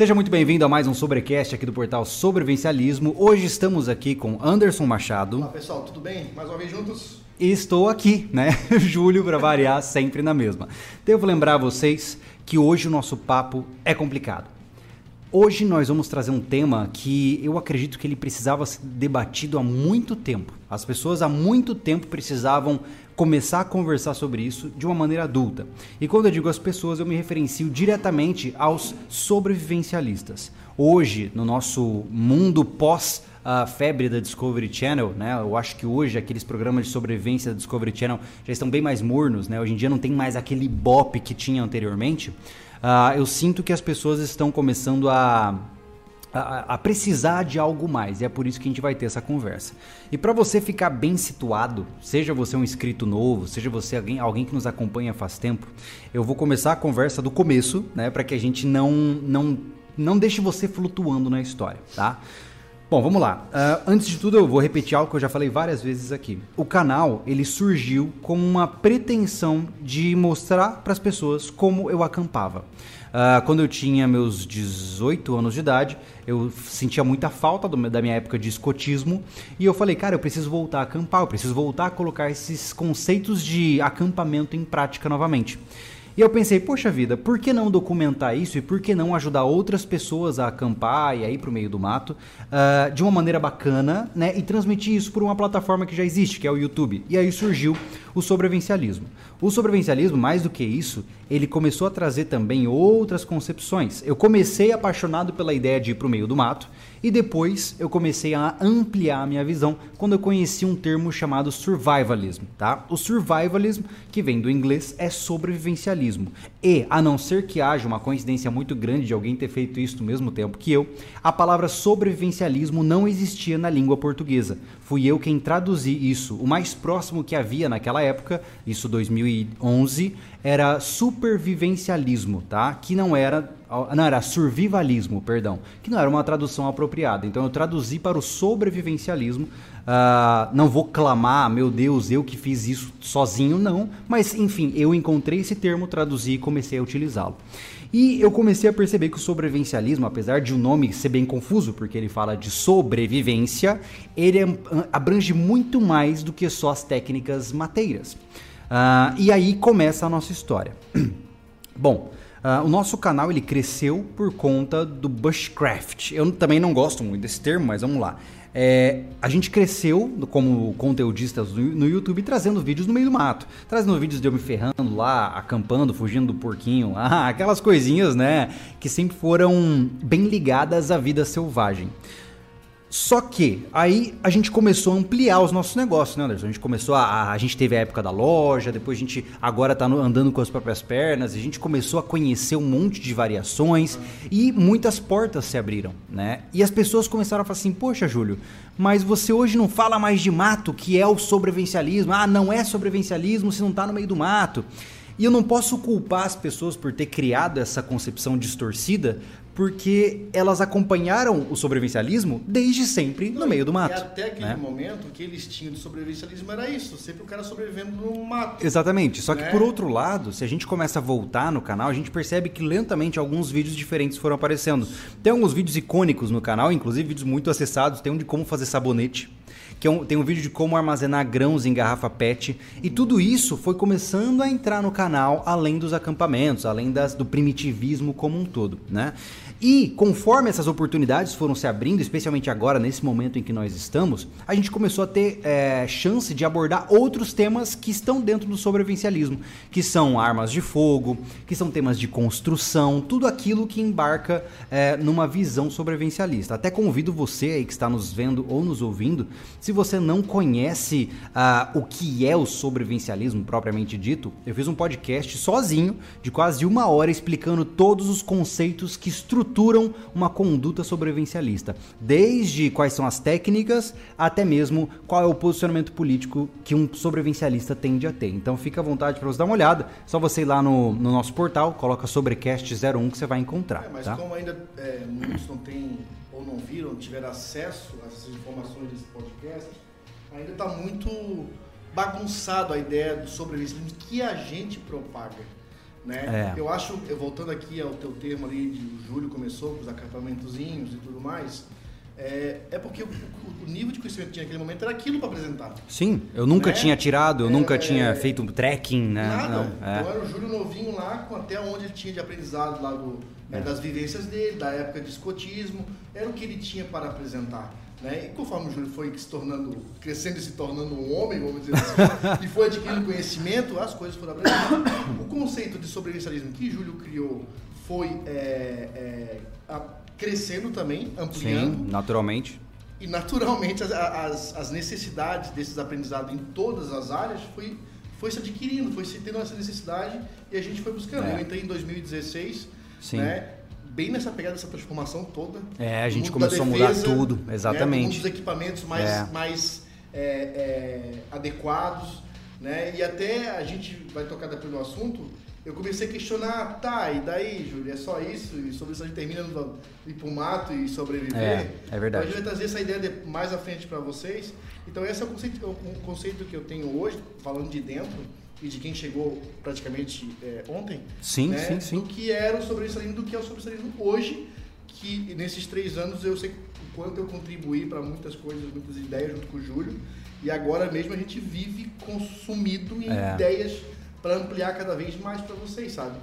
Seja muito bem-vindo a mais um Sobrecast aqui do portal Sobrevivencialismo. Hoje estamos aqui com Anderson Machado. Olá pessoal, tudo bem? Mais uma vez juntos? E estou aqui, né? Júlio, para variar, sempre na mesma. Devo lembrar a vocês que hoje o nosso papo é complicado. Hoje nós vamos trazer um tema que eu acredito que ele precisava ser debatido há muito tempo. As pessoas há muito tempo precisavam começar a conversar sobre isso de uma maneira adulta. E quando eu digo as pessoas, eu me referencio diretamente aos sobrevivencialistas. Hoje, no nosso mundo pós a febre da Discovery Channel, né? Eu acho que hoje aqueles programas de sobrevivência da Discovery Channel já estão bem mais mornos, né? Hoje em dia não tem mais aquele bop que tinha anteriormente. Uh, eu sinto que as pessoas estão começando a, a, a, precisar de algo mais. E é por isso que a gente vai ter essa conversa. E para você ficar bem situado, seja você um inscrito novo, seja você alguém, alguém que nos acompanha faz tempo, eu vou começar a conversa do começo, né? Para que a gente não, não, não deixe você flutuando na história, tá? Bom, vamos lá. Uh, antes de tudo, eu vou repetir algo que eu já falei várias vezes aqui. O canal ele surgiu com uma pretensão de mostrar para as pessoas como eu acampava. Uh, quando eu tinha meus 18 anos de idade, eu sentia muita falta do, da minha época de escotismo e eu falei, cara, eu preciso voltar a acampar, eu preciso voltar a colocar esses conceitos de acampamento em prática novamente. E eu pensei, poxa vida, por que não documentar isso e por que não ajudar outras pessoas a acampar e a ir para o meio do mato uh, de uma maneira bacana, né? E transmitir isso por uma plataforma que já existe, que é o YouTube. E aí surgiu o sobrevivencialismo. O sobrevivencialismo, mais do que isso, ele começou a trazer também outras concepções. Eu comecei apaixonado pela ideia de ir para o meio do mato e depois eu comecei a ampliar a minha visão quando eu conheci um termo chamado survivalism, tá? O survivalism, que vem do inglês, é sobrevivencialismo. E, a não ser que haja uma coincidência muito grande de alguém ter feito isso no mesmo tempo que eu, a palavra sobrevivencialismo não existia na língua portuguesa. Fui eu quem traduzi isso. O mais próximo que havia naquela época, isso 2011, era supervivencialismo, tá? Que não era não era survivalismo, perdão, que não era uma tradução apropriada. Então eu traduzi para o sobrevivencialismo. Uh, não vou clamar, meu Deus, eu que fiz isso sozinho, não. Mas enfim, eu encontrei esse termo, traduzi e comecei a utilizá-lo. E eu comecei a perceber que o sobrevivencialismo, apesar de o nome ser bem confuso, porque ele fala de sobrevivência, ele abrange muito mais do que só as técnicas mateiras. Uh, e aí começa a nossa história. Bom, uh, o nosso canal ele cresceu por conta do bushcraft. Eu também não gosto muito desse termo, mas vamos lá. É, a gente cresceu como conteudistas no YouTube trazendo vídeos no meio do mato, trazendo vídeos de eu me ferrando lá, acampando, fugindo do porquinho, aquelas coisinhas, né, que sempre foram bem ligadas à vida selvagem. Só que aí a gente começou a ampliar os nossos negócios, né, Anderson? A gente começou a. A gente teve a época da loja, depois a gente agora tá no, andando com as próprias pernas, a gente começou a conhecer um monte de variações e muitas portas se abriram, né? E as pessoas começaram a falar assim: Poxa, Júlio, mas você hoje não fala mais de mato, que é o sobrevivencialismo. Ah, não é sobrevivencialismo se não tá no meio do mato. E eu não posso culpar as pessoas por ter criado essa concepção distorcida, porque elas acompanharam o sobrevivencialismo desde sempre no meio do mato. E até aquele né? momento o que eles tinham de sobrevivencialismo era isso, sempre o cara sobrevivendo no mato. Exatamente. Só que né? por outro lado, se a gente começa a voltar no canal, a gente percebe que lentamente alguns vídeos diferentes foram aparecendo. Tem alguns vídeos icônicos no canal, inclusive vídeos muito acessados, tem um de como fazer sabonete que é um, tem um vídeo de como armazenar grãos em garrafa PET. E tudo isso foi começando a entrar no canal, além dos acampamentos, além das, do primitivismo como um todo, né? E conforme essas oportunidades foram se abrindo, especialmente agora, nesse momento em que nós estamos, a gente começou a ter é, chance de abordar outros temas que estão dentro do sobrevivencialismo, que são armas de fogo, que são temas de construção, tudo aquilo que embarca é, numa visão sobrevivencialista. Até convido você aí que está nos vendo ou nos ouvindo, se você não conhece uh, o que é o sobrevivencialismo propriamente dito, eu fiz um podcast sozinho de quase uma hora explicando todos os conceitos que estruturam estruturam uma conduta sobrevivencialista, desde quais são as técnicas até mesmo qual é o posicionamento político que um sobrevivencialista tende a ter. Então fica à vontade para você dar uma olhada, só você ir lá no, no nosso portal, coloca Sobrecast01 que você vai encontrar. É, mas tá? como ainda é, muitos não têm ou não viram, tiveram acesso a essas informações desse podcast, ainda está muito bagunçado a ideia do sobrevivencialismo que a gente propaga. Né? É. Eu acho, voltando aqui ao teu termo ali, de o Júlio começou com os acampamentozinhos e tudo mais, é, é porque o, o, nível de conhecimento que tinha naquele momento era aquilo para apresentar. Sim, eu nunca né? tinha tirado, eu é, nunca tinha feito um trekking, né? Nada. Não, é. Então era o Júlio novinho lá, com até onde ele tinha de aprendizado lá do, né, é. das vivências dele, da época de escotismo, era o que ele tinha para apresentar. Né? E conforme o Júlio foi se tornando, crescendo e se tornando um homem, vamos dizer assim, e foi adquirindo conhecimento, as coisas foram apresentadas. O conceito de sobrevivencialismo que Júlio criou foi é, é, a, crescendo também, ampliando. Sim, naturalmente. E naturalmente as, as, as, necessidades desses aprendizados em todas as áreas foi, foi se adquirindo, foi se tendo essa necessidade e a gente foi buscando. É. Eu entrei em 2016, Sim. né? Bem nessa pegada dessa transformação toda. É, a gente começou defesa, a mudar tudo, né, exatamente. Né, dos equipamentos mais, é. mais é, é, adequados, né? E até a gente vai tocar depois no assunto, eu comecei a questionar, tá, e daí, Júlio, é só isso? E sobre isso a gente termina no ir pro mato e sobreviver? É, é verdade. Então a gente vai trazer essa ideia de, mais à frente para vocês. Então esse é o conceito, o conceito que eu tenho hoje, falando de dentro e de quem chegou praticamente é, ontem. Sim, né, sim, sim. Do que era o sobrevivencialismo, do que é o sobrevivencialismo hoje, que nesses três anos eu sei o quanto eu contribuí para muitas coisas, muitas ideias junto com o Júlio. E agora mesmo a gente vive consumido em é. ideias para ampliar cada vez mais para vocês, sabe?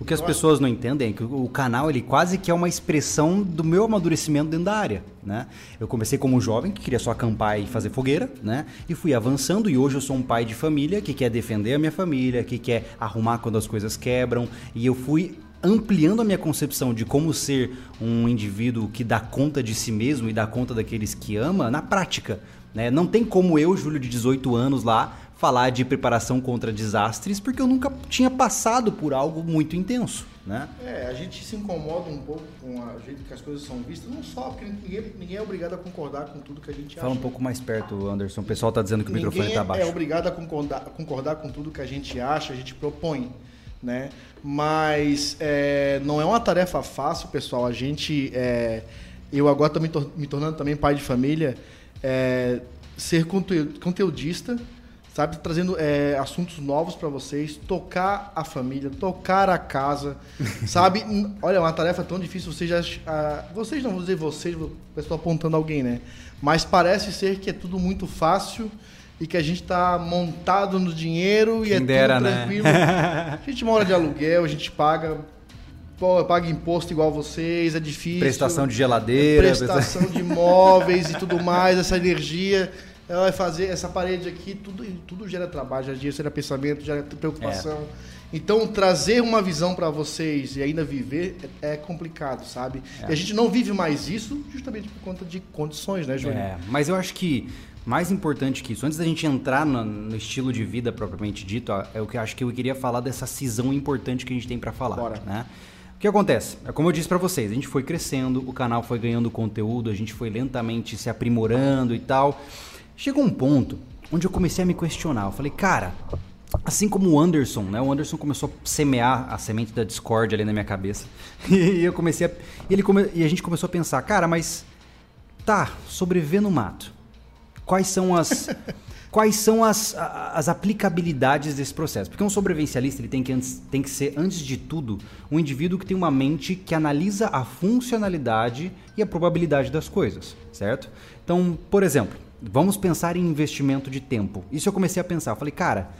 O que as pessoas não entendem é que o canal ele quase que é uma expressão do meu amadurecimento dentro da área, né? Eu comecei como um jovem que queria só acampar e fazer fogueira, né? E fui avançando e hoje eu sou um pai de família que quer defender a minha família, que quer arrumar quando as coisas quebram e eu fui ampliando a minha concepção de como ser um indivíduo que dá conta de si mesmo e dá conta daqueles que ama na prática, né? Não tem como eu, Júlio de 18 anos lá, falar de preparação contra desastres, porque eu nunca tinha passado por algo muito intenso. Né? É, a gente se incomoda um pouco com a jeito que as coisas são vistas, não só porque ninguém, ninguém é obrigado a concordar com tudo que a gente Fala acha. um pouco mais perto, Anderson. O pessoal está dizendo que o microfone está baixo. é obrigado a concordar, concordar com tudo que a gente acha, a gente propõe. Né? Mas é, não é uma tarefa fácil, pessoal. A gente. É, eu agora estou me, me, tornando também pai de família. É, ser conteudista sabe? Trazendo é, assuntos novos para vocês, tocar a família, tocar a casa, sabe? Olha, é uma tarefa tão difícil, vocês já. Ah, vocês não vou dizer vocês, estou apontando alguém, né? Mas parece ser que é tudo muito fácil e que a gente está montado no dinheiro e Quem é dera, tudo né? tranquilo. Né? a gente mora de aluguel, a gente paga paga imposto igual vocês, é difícil. Prestação de geladeira. Prestação de imóveis e tudo mais, essa energia ela vai fazer essa parede aqui, tudo, tudo gera trabalho, gera pensamento, gera preocupação. É. Então, trazer uma visão para vocês e ainda viver é, é complicado, sabe? É. E a gente não vive mais isso justamente por conta de condições, né, Júlio? É, mas eu acho que mais importante que isso, antes da gente entrar no, no estilo de vida propriamente dito, é o que eu acho que eu queria falar dessa cisão importante que a gente tem para falar, Bora. né? O que acontece? É como eu disse para vocês, a gente foi crescendo, o canal foi ganhando conteúdo, a gente foi lentamente se aprimorando e tal. Chegou um ponto onde eu comecei a me questionar. Eu falei, cara, assim como o Anderson, né? O Anderson começou a semear a semente da Discord ali na minha cabeça. e eu comecei a, e ele come, e a gente começou a pensar, cara, mas tá, sobreviver no mato. Quais são as quais são as, as aplicabilidades desse processo? Porque um sobrevivencialista ele tem que, antes, tem que ser, antes de tudo, um indivíduo que tem uma mente que analisa a funcionalidade e a probabilidade das coisas, certo? Então, por exemplo, Vamos pensar em investimento de tempo. Isso eu comecei a pensar. Eu falei, cara,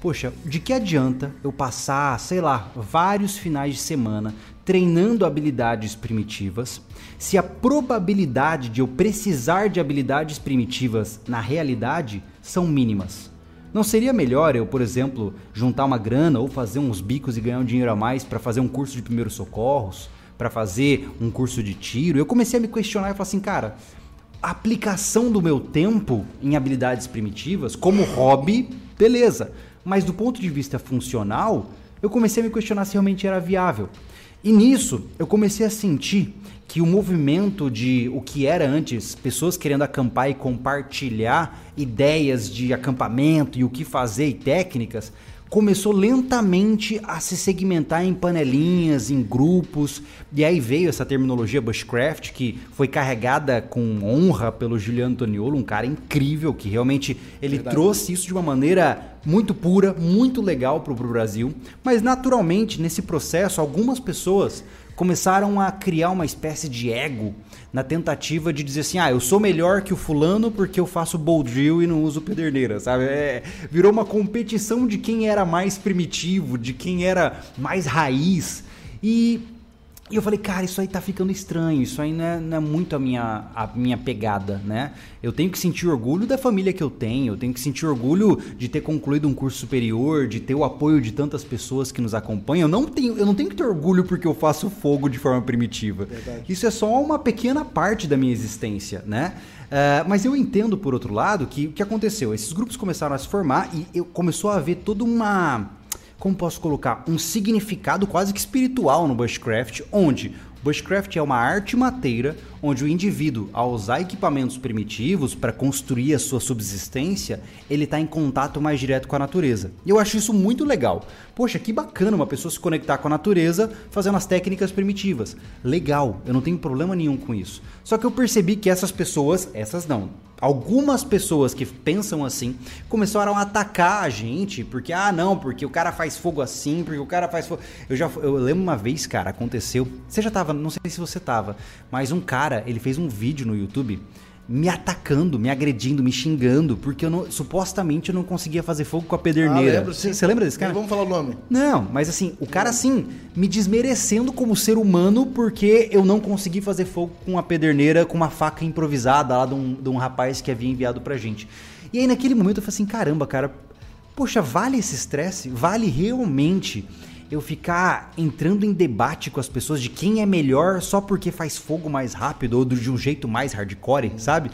poxa, de que adianta eu passar, sei lá, vários finais de semana treinando habilidades primitivas, se a probabilidade de eu precisar de habilidades primitivas na realidade são mínimas? Não seria melhor eu, por exemplo, juntar uma grana ou fazer uns bicos e ganhar um dinheiro a mais para fazer um curso de primeiros socorros, para fazer um curso de tiro? Eu comecei a me questionar e falar assim, cara, a aplicação do meu tempo em habilidades primitivas, como hobby, beleza. Mas do ponto de vista funcional, eu comecei a me questionar se realmente era viável. E nisso, eu comecei a sentir que o movimento de o que era antes, pessoas querendo acampar e compartilhar ideias de acampamento e o que fazer e técnicas, começou lentamente a se segmentar em panelinhas, em grupos, e aí veio essa terminologia bushcraft que foi carregada com honra pelo Juliano Toniolo, um cara incrível que realmente ele Verdade. trouxe isso de uma maneira muito pura, muito legal para o Brasil, mas naturalmente nesse processo algumas pessoas começaram a criar uma espécie de ego na tentativa de dizer assim, ah, eu sou melhor que o fulano porque eu faço bowl drill e não uso pederneira, sabe? É, virou uma competição de quem era mais primitivo, de quem era mais raiz. E e eu falei, cara, isso aí tá ficando estranho, isso aí não é, não é, muito a minha, a minha pegada, né? Eu tenho que sentir orgulho da família que eu tenho, eu tenho que sentir orgulho de ter concluído um curso superior, de ter o apoio de tantas pessoas que nos acompanham. Eu não tenho, eu não tenho que ter orgulho porque eu faço fogo de forma primitiva. Verdade. Isso é só uma pequena parte da minha existência, né? Uh, mas eu entendo, por outro lado, que o que aconteceu? Esses grupos começaram a se formar e eu, começou a haver toda uma como posso colocar, um significado quase que espiritual no bushcraft, onde bushcraft é uma arte mateira onde o indivíduo, ao usar equipamentos primitivos para construir a sua subsistência, ele está em contato mais direto com a natureza. E eu acho isso muito legal. Poxa, que bacana uma pessoa se conectar com a natureza fazendo as técnicas primitivas. Legal, eu não tenho problema nenhum com isso. Só que eu percebi que essas pessoas, essas não, algumas pessoas que pensam assim começaram a atacar a gente porque ah não porque o cara faz fogo assim porque o cara faz fogo eu já eu lembro uma vez cara aconteceu você já tava não sei se você tava mas um cara ele fez um vídeo no YouTube me atacando, me agredindo, me xingando, porque eu não, supostamente eu não conseguia fazer fogo com a pederneira. Ah, Você lembra desse cara? Vamos falar o nome. Não, mas assim, o cara assim, me desmerecendo como ser humano porque eu não consegui fazer fogo com a pederneira com uma faca improvisada lá de um, de um rapaz que havia enviado pra gente. E aí naquele momento eu falei assim, caramba, cara, poxa, vale esse estresse? Vale realmente eu ficar entrando em debate com as pessoas de quem é melhor só porque faz fogo mais rápido ou de um jeito mais hardcore, sabe?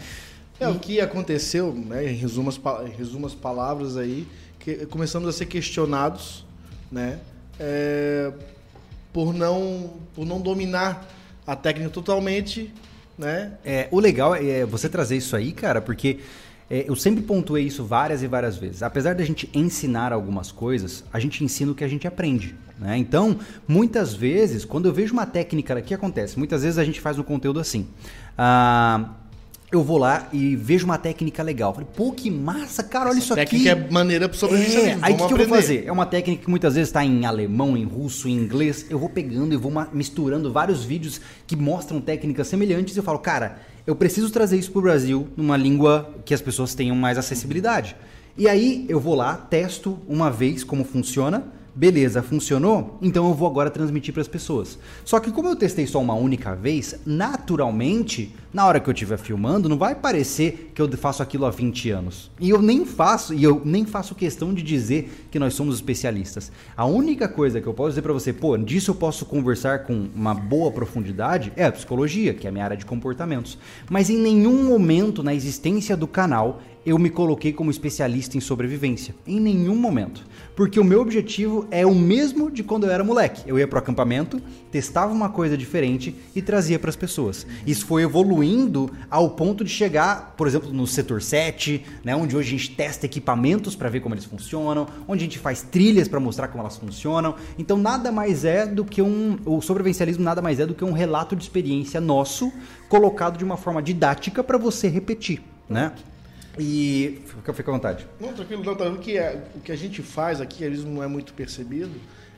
É, e... o que aconteceu, né, em resumo as, palavras aí, que começamos a ser questionados, né, é, por, não, por não dominar a técnica totalmente, né? É, o legal é você trazer isso aí, cara, porque é, eu sempre pontuei isso várias e várias vezes. Apesar da gente ensinar algumas coisas, a gente ensina o que a gente aprende. Né? Então, muitas vezes, quando eu vejo uma técnica, o que acontece? Muitas vezes a gente faz um conteúdo assim. Ah, eu vou lá e vejo uma técnica legal. Falei, pô, que massa, cara, olha Essa isso aqui. técnica é maneira para sobreviver. É, aí o que, que, eu vou fazer? É uma técnica que muitas vezes está em alemão, em russo, em inglês. Eu vou pegando e vou misturando vários vídeos que mostram técnicas semelhantes e eu falo, cara, eu preciso trazer isso para o Brasil numa língua que as pessoas tenham mais acessibilidade. E aí eu vou lá, testo uma vez como funciona Beleza, funcionou? Então eu vou agora transmitir para as pessoas. Só que como eu testei só uma única vez, naturalmente, na hora que eu estiver filmando, não vai parecer que eu faço aquilo há 20 anos. E eu nem faço, e eu nem faço questão de dizer que nós somos especialistas. A única coisa que eu posso dizer para você, pô, disso eu posso conversar com uma boa profundidade, é a psicologia, que é a minha área de comportamentos. Mas em nenhum momento na existência do canal eu me coloquei como especialista em sobrevivência. Em nenhum momento. Porque o meu objetivo é o mesmo de quando eu era moleque. Eu ia pro acampamento, testava uma coisa diferente e trazia para as pessoas. Isso foi evoluindo ao ponto de chegar, por exemplo, no setor 7, né, onde hoje a gente testa equipamentos para ver como eles funcionam, onde a gente faz trilhas para mostrar como elas funcionam. Então nada mais é do que um o sobrevivencialismo nada mais é do que um relato de experiência nosso colocado de uma forma didática para você repetir, né? E fica, à vontade. Não, tranquilo, não, tá, o, que é, o que a gente faz aqui, às vezes não é muito percebido,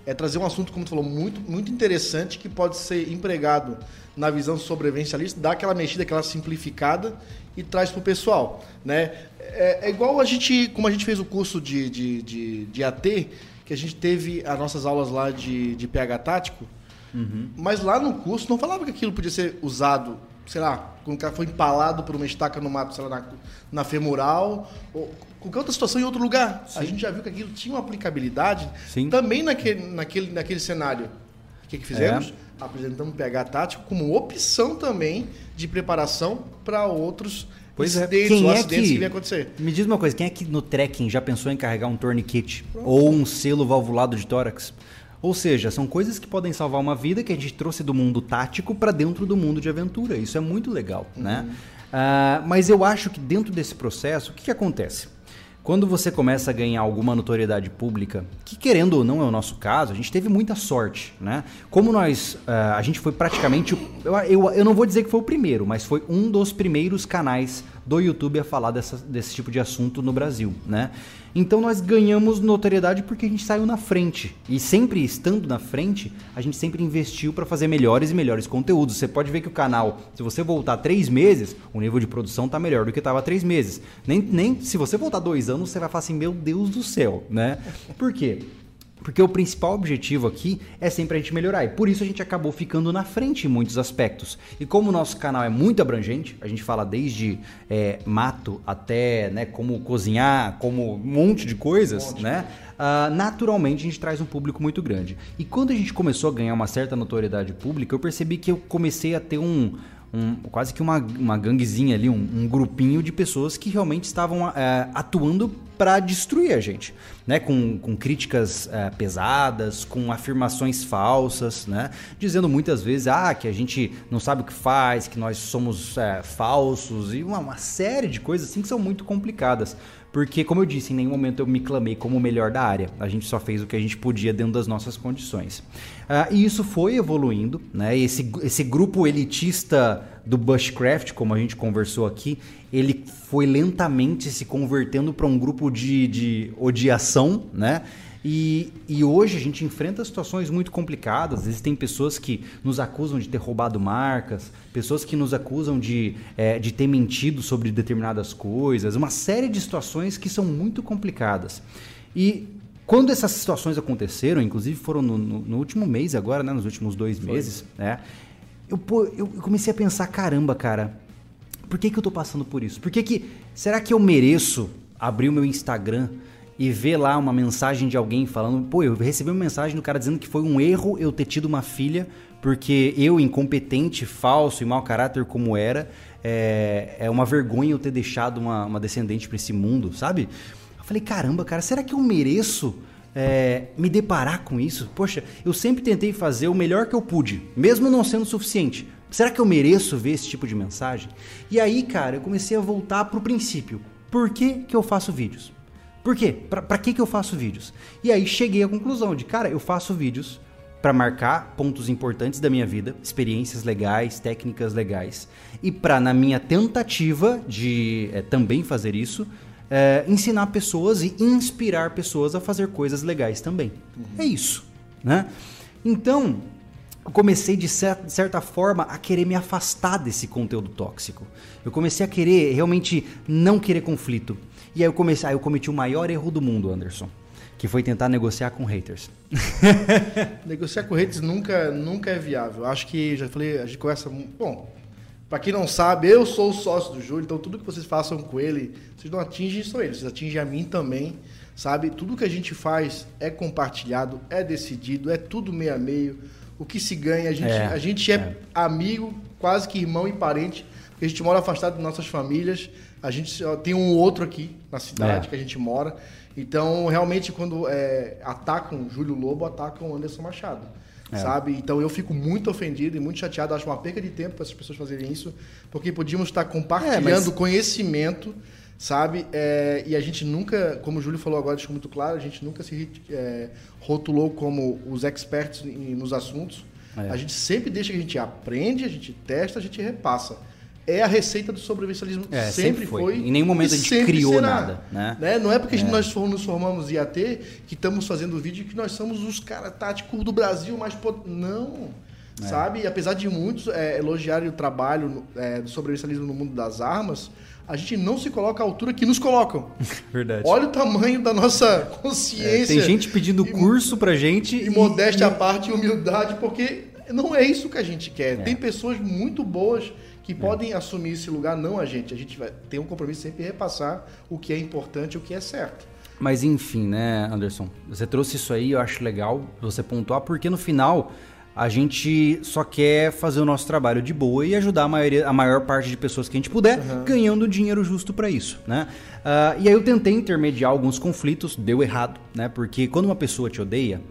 é trazer um assunto, como tu falou, muito, muito interessante que pode ser empregado na visão sobrevivencialista, dá aquela mexida, aquela simplificada e traz para o pessoal. Né? É, é, igual a gente, como a gente fez o curso de, de, de, de AT, que a gente teve as nossas aulas lá de, de PH tático, uhum. mas lá no curso não falava que aquilo podia ser usado sei lá, quando o cara foi empalado por uma estaca no mato, sei lá, na, na femoral, ou qualquer outra situação em outro lugar. Sim. A gente já viu que aquilo tinha uma aplicabilidade Sim. também naquele, naquele, naquele cenário. O que, que fizemos? É. Apresentamos o PH tático como opção também de preparação para outros pois é. é. quem ou é acidentes que, que acontecer. Me diz uma coisa, quem é que no trekking já pensou em carregar um tourniquet Pronto. ou um selo valvulado de tórax? Ou seja, são coisas que podem salvar uma vida que a gente trouxe do mundo tático para dentro do mundo de aventura. Isso é muito legal, uhum. né? Uh, mas eu acho que dentro desse processo, o que, que acontece? quando você começa a ganhar alguma notoriedade pública, que querendo ou não é o nosso caso, a gente teve muita sorte, né? Como nós, uh, a gente foi praticamente, eu, eu, eu não vou dizer que foi o primeiro, mas foi um dos primeiros canais do YouTube a falar dessa, desse tipo de assunto no Brasil, né? Então nós ganhamos notoriedade porque a gente saiu na frente. E sempre estando na frente, a gente sempre investiu para fazer melhores e melhores conteúdos. Você pode ver que o canal, se você voltar três meses, o nível de produção tá melhor do que estava três meses. Nem, nem se você voltar dois anos, você vai falar assim, meu Deus do céu, né? Por quê? Porque o principal objetivo aqui é sempre a gente melhorar. E por isso a gente acabou ficando na frente em muitos aspectos. E como o nosso canal é muito abrangente, a gente fala desde é, mato até né, como cozinhar, como um monte de coisas, um monte. né? Uh, naturalmente a gente traz um público muito grande. E quando a gente começou a ganhar uma certa notoriedade pública, eu percebi que eu comecei a ter um, um, quase que uma, uma ganguezinha ali, um, um grupinho de pessoas que realmente estavam é, atuando para destruir a gente, né? Com, com críticas é, pesadas, com afirmações falsas, né? Dizendo muitas vezes ah, que a gente não sabe o que faz, que nós somos é, falsos e uma, uma série de coisas assim que são muito complicadas. Porque, como eu disse, em nenhum momento eu me clamei como o melhor da área. A gente só fez o que a gente podia dentro das nossas condições. Uh, e isso foi evoluindo, né? Esse, esse grupo elitista do Bushcraft, como a gente conversou aqui, ele foi lentamente se convertendo para um grupo de, de odiação, né? E, e, hoje a gente enfrenta situações muito complicadas. Existem pessoas que nos acusam de ter roubado marcas, pessoas que nos acusam de, é, de ter mentido sobre determinadas coisas, uma série de situações que são muito complicadas. E quando essas situações aconteceram, inclusive foram no, no, no último mês agora, né, nos últimos dois meses, né, eu, eu comecei a pensar, caramba, cara, por que, que eu tô passando por isso? Por que que, será que eu mereço abrir o meu Instagram e ver lá uma mensagem de alguém falando, pô, eu recebi uma mensagem do cara dizendo que foi um erro eu ter tido uma filha, porque eu, incompetente, falso e mau caráter como era, é, é uma vergonha eu ter deixado uma, uma descendente para esse mundo, sabe? Eu falei, caramba, cara, será que eu mereço é, me deparar com isso? Poxa, eu sempre tentei fazer o melhor que eu pude, mesmo não sendo suficiente. Será que eu mereço ver esse tipo de mensagem? E aí, cara, eu comecei a voltar pro princípio. Por que, que eu faço vídeos? Por quê? Pra, pra que, que eu faço vídeos? E aí cheguei à conclusão de, cara, eu faço vídeos para marcar pontos importantes da minha vida, experiências legais, técnicas legais, e para, na minha tentativa de é, também fazer isso, é, ensinar pessoas e inspirar pessoas a fazer coisas legais também. Uhum. É isso, né? Então, eu comecei de certa forma a querer me afastar desse conteúdo tóxico. Eu comecei a querer realmente não querer conflito. E aí eu comecei, aí eu cometi o maior erro do mundo, Anderson, que foi tentar negociar com haters. negociar com haters nunca, nunca é viável. Acho que já falei, a gente conversa, bom, para quem não sabe, eu sou o sócio do Júlio, então tudo que vocês façam com ele, vocês não atingem só ele, vocês atingem a mim também, sabe? Tudo que a gente faz é compartilhado, é decidido, é tudo meio a meio. O que se ganha, a gente é, a gente é, é amigo, quase que irmão e parente, porque a gente mora afastado de nossas famílias. A gente tem um outro aqui na cidade é. que a gente mora. Então, realmente, quando é, atacam Júlio Lobo, atacam Anderson Machado. É. Sabe? Então eu fico muito ofendido e muito chateado. Acho uma perca de tempo para essas pessoas fazerem isso, porque podíamos estar compartilhando é, mas... conhecimento, sabe? É, e a gente nunca, como o Júlio falou agora, deixou muito claro, a gente nunca se é, rotulou como os experts nos assuntos. É. A gente sempre deixa que a gente aprende, a gente testa, a gente repassa é a receita do sobrevivencialismo. É, sempre, sempre foi. foi. Em nenhum momento a gente criou será, nada. Né? né? Não é porque é. nós nos formamos IAT que estamos fazendo vídeo que nós somos os caras táticos do Brasil mais pot... Não. É. Sabe? E apesar de muitos é, elogiarem o trabalho é, do sobrevivencialismo no mundo das armas, a gente não se coloca à altura que nos colocam. Verdade. Olha o tamanho da nossa consciência. É, tem gente pedindo e, curso pra gente. E, e modéstia à parte e humildade, porque não é isso que a gente quer. É. Tem pessoas muito boas que podem assumir esse lugar, não a gente. A gente vai ter um compromisso sempre de repassar o que é importante, o que é certo. Mas enfim, né, Anderson? Você trouxe isso aí, eu acho legal você pontuar, porque no final a gente só quer fazer o nosso trabalho de boa e ajudar a, maioria, a maior parte de pessoas que a gente puder, uhum. ganhando dinheiro justo para isso, né? Uh, e aí eu tentei intermediar alguns conflitos, deu errado, né? Porque quando uma pessoa te odeia,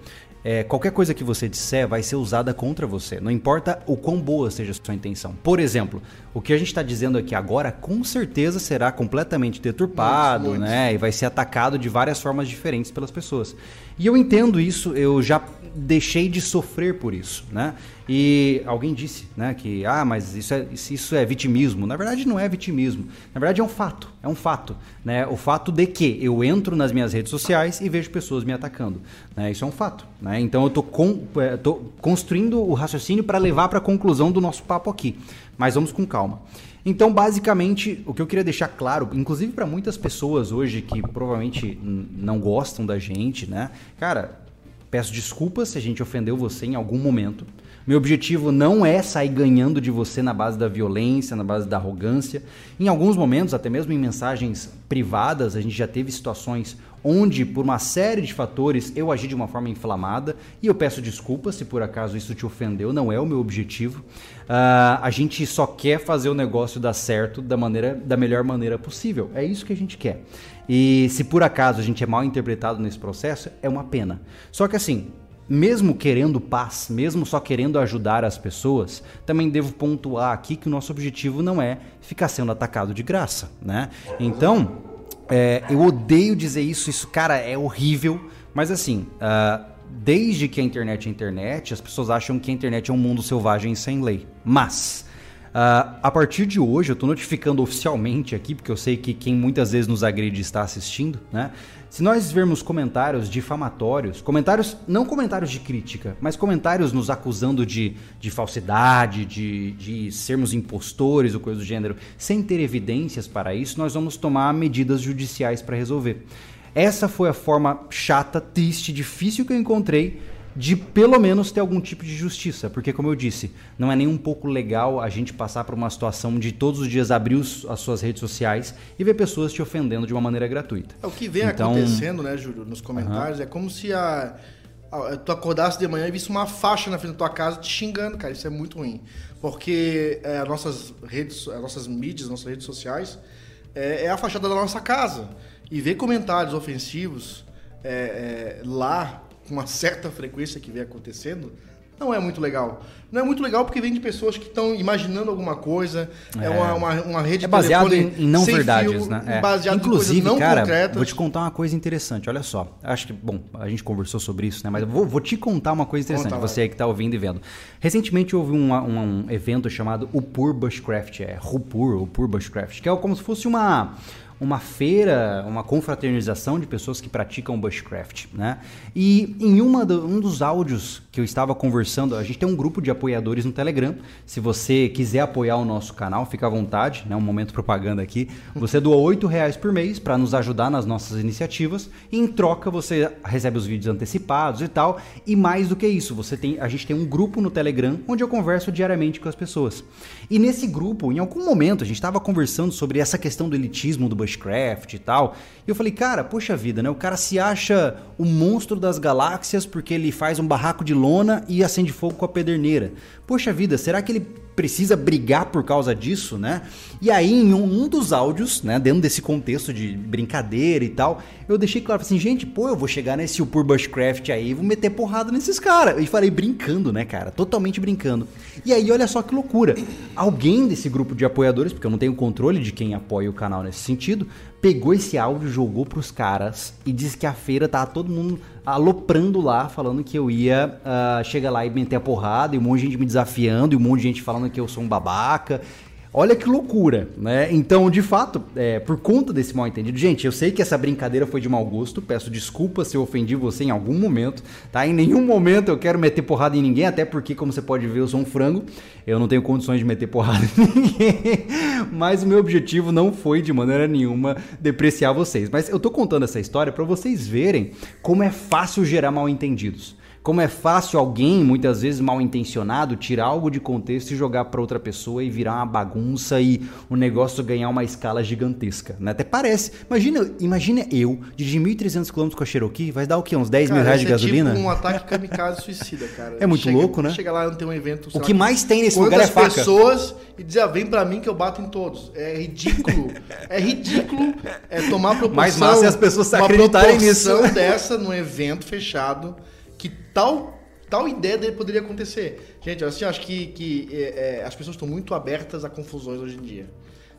é, qualquer coisa que você disser vai ser usada contra você. Não importa o quão boa seja a sua intenção. Por exemplo, o que a gente está dizendo aqui agora com certeza será completamente deturpado, muito, muito. né? E vai ser atacado de várias formas diferentes pelas pessoas. E eu entendo isso, eu já deixei de sofrer por isso, né? E alguém disse, né, que ah, mas isso é, isso é vitimismo. Na verdade, não é vitimismo. Na verdade, é um fato. É um fato, né? O fato de que eu entro nas minhas redes sociais e vejo pessoas me atacando, né? Isso é um fato, né? Então eu tô, com, é, tô construindo o raciocínio para levar para a conclusão do nosso papo aqui. Mas vamos com calma. Então, basicamente, o que eu queria deixar claro, inclusive para muitas pessoas hoje que provavelmente não gostam da gente, né? Cara, peço desculpas se a gente ofendeu você em algum momento. Meu objetivo não é sair ganhando de você na base da violência, na base da arrogância. Em alguns momentos, até mesmo em mensagens privadas, a gente já teve situações onde, por uma série de fatores, eu agi de uma forma inflamada e eu peço desculpas se por acaso isso te ofendeu, não é o meu objetivo. Uh, a gente só quer fazer o negócio dar certo da, maneira, da melhor maneira possível. É isso que a gente quer. E se por acaso a gente é mal interpretado nesse processo, é uma pena. Só que assim, mesmo querendo paz, mesmo só querendo ajudar as pessoas, também devo pontuar aqui que o nosso objetivo não é ficar sendo atacado de graça, né? Então, é, eu odeio dizer isso, isso, cara, é horrível, mas assim, uh, desde que a internet é internet, as pessoas acham que a internet é um mundo selvagem sem lei. Mas, uh, a partir de hoje, eu estou notificando oficialmente aqui, porque eu sei que quem muitas vezes nos agride está assistindo, né? Se nós vermos comentários difamatórios, comentários, não comentários de crítica, mas comentários nos acusando de, de falsidade, de, de sermos impostores ou coisa do gênero, sem ter evidências para isso, nós vamos tomar medidas judiciais para resolver. Essa foi a forma chata, triste, difícil que eu encontrei de pelo menos ter algum tipo de justiça, porque como eu disse, não é nem um pouco legal a gente passar por uma situação de todos os dias abrir os, as suas redes sociais e ver pessoas te ofendendo de uma maneira gratuita. É o que vem então, acontecendo, né, Júlio, nos comentários, uh -huh. é como se a, a, tu acordasse de manhã e visse uma faixa na frente da tua casa te xingando, cara, isso é muito ruim, porque é, as nossas redes, as nossas mídias, nossas redes sociais é, é a fachada da nossa casa e ver comentários ofensivos é, é lá com uma certa frequência que vem acontecendo, não é muito legal. Não é muito legal porque vem de pessoas que estão imaginando alguma coisa. É, é uma, uma, uma, rede é baseado em, em, não verdades, fio, né? É. Baseado Inclusive, em não cara, concretas. vou te contar uma coisa interessante. Olha só. Acho que, bom, a gente conversou sobre isso, né? Mas eu vou, vou te contar uma coisa interessante. Conta, você aí que está ouvindo e vendo. Recentemente houve um, um, um evento chamado Upur Bushcraft. É Rupur, Upur Bushcraft. Que é como se fosse uma uma feira, uma confraternização de pessoas que praticam bushcraft, né? E em uma do, um dos áudios que eu estava conversando, a gente tem um grupo de apoiadores no Telegram. Se você quiser apoiar o nosso canal, fica à vontade, né? Um momento propaganda aqui. Você doa oito reais por mês para nos ajudar nas nossas iniciativas. E em troca você recebe os vídeos antecipados e tal. E mais do que isso, você tem, a gente tem um grupo no Telegram onde eu converso diariamente com as pessoas. E nesse grupo, em algum momento, a gente estava conversando sobre essa questão do elitismo do bushcraft e tal. E eu falei, cara, poxa vida, né? O cara se acha o monstro das galáxias porque ele faz um barraco de lona e acende fogo com a pederneira. Poxa vida, será que ele precisa brigar por causa disso, né? E aí, em um, dos áudios, né, dentro desse contexto de brincadeira e tal, eu deixei claro assim, gente, pô, eu vou chegar nesse Upur Bushcraft aí vou meter porrada nesses caras. E falei brincando, né, cara? Totalmente brincando. E aí, olha só que loucura. Alguém desse grupo de apoiadores, porque eu não tenho controle de quem apoia o canal nesse sentido, pegou esse áudio, jogou pros caras e disse que a feira tava todo mundo aloprando lá, falando que eu ia uh, chegar lá e meter a porrada, e um monte de gente me desafiando, e um monte de gente falando que eu sou um babaca. Olha que loucura, né? Então, de fato, é, por conta desse mal entendido, gente, eu sei que essa brincadeira foi de mau gosto, peço desculpa se eu ofendi você em algum momento, tá? Em nenhum momento eu quero meter porrada em ninguém, até porque, como você pode ver, eu sou um frango, eu não tenho condições de meter porrada em ninguém, mas o meu objetivo não foi de maneira nenhuma depreciar vocês. Mas eu tô contando essa história para vocês verem como é fácil gerar mal entendidos. Como é fácil alguém, muitas vezes mal intencionado, tirar algo de contexto e jogar para outra pessoa e virar uma bagunça e o negócio ganhar uma escala gigantesca. Né? Até parece. Imagina, imagina eu, dirigir 1.300 km com a Cherokee, vai dar o quê? Uns 10 cara, mil reais de é gasolina? Tipo um ataque kamikaze suicida, cara. É muito chega, louco, né? Chega lá, não tem um evento. O que mais tem nesse lugar é faca. pessoas e dizer, ah, vem para mim que eu bato em todos. É ridículo. é ridículo é tomar proporção. Mais massa é as pessoas se acreditarem nisso. dessa num evento fechado que tal tal ideia dele poderia acontecer. Gente, assim, acho que, que é, é, as pessoas estão muito abertas a confusões hoje em dia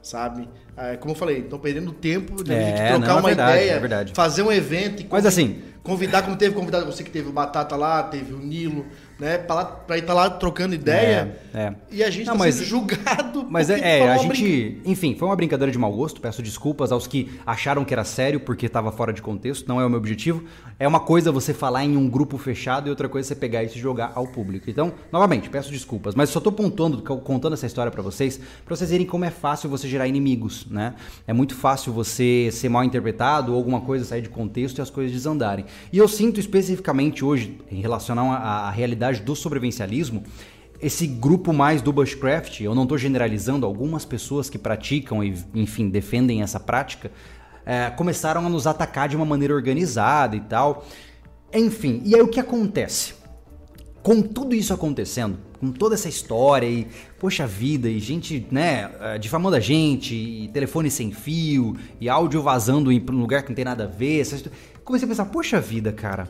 sabe? É, como eu falei, estão perdendo tempo de É, trocar não, é uma verdade, ideia, é fazer um evento e Mas convi- assim- convidar, como teve convidado você que teve o Batata lá, teve o Nilo, né? Pra, lá, pra ir estar lá trocando ideia. É, é. E a gente Não, tá mas- sendo julgado. Mas é, é, a brinca- gente. Enfim, foi uma brincadeira de mau gosto. Peço desculpas aos que acharam que era sério porque estava fora de contexto. Não é o meu objetivo. É uma coisa você falar em um grupo fechado e outra coisa você pegar isso e jogar ao público. Então, novamente, peço desculpas. Mas só tô pontuando, contando essa história pra vocês, pra vocês verem como é fácil você gerar inimigos, né? É muito fácil você ser mal interpretado ou alguma coisa sair de contexto e as coisas desandarem. E eu sinto especificamente hoje, em relação à, à realidade do sobrevivencialismo, esse grupo mais do bushcraft, eu não estou generalizando, algumas pessoas que praticam e, enfim, defendem essa prática, é, começaram a nos atacar de uma maneira organizada e tal. Enfim, e aí o que acontece? Com tudo isso acontecendo, com toda essa história e, poxa vida, e gente, né, eh, difamando a gente, e telefone sem fio, e áudio vazando em um lugar que não tem nada a ver, comecei a pensar, poxa vida, cara,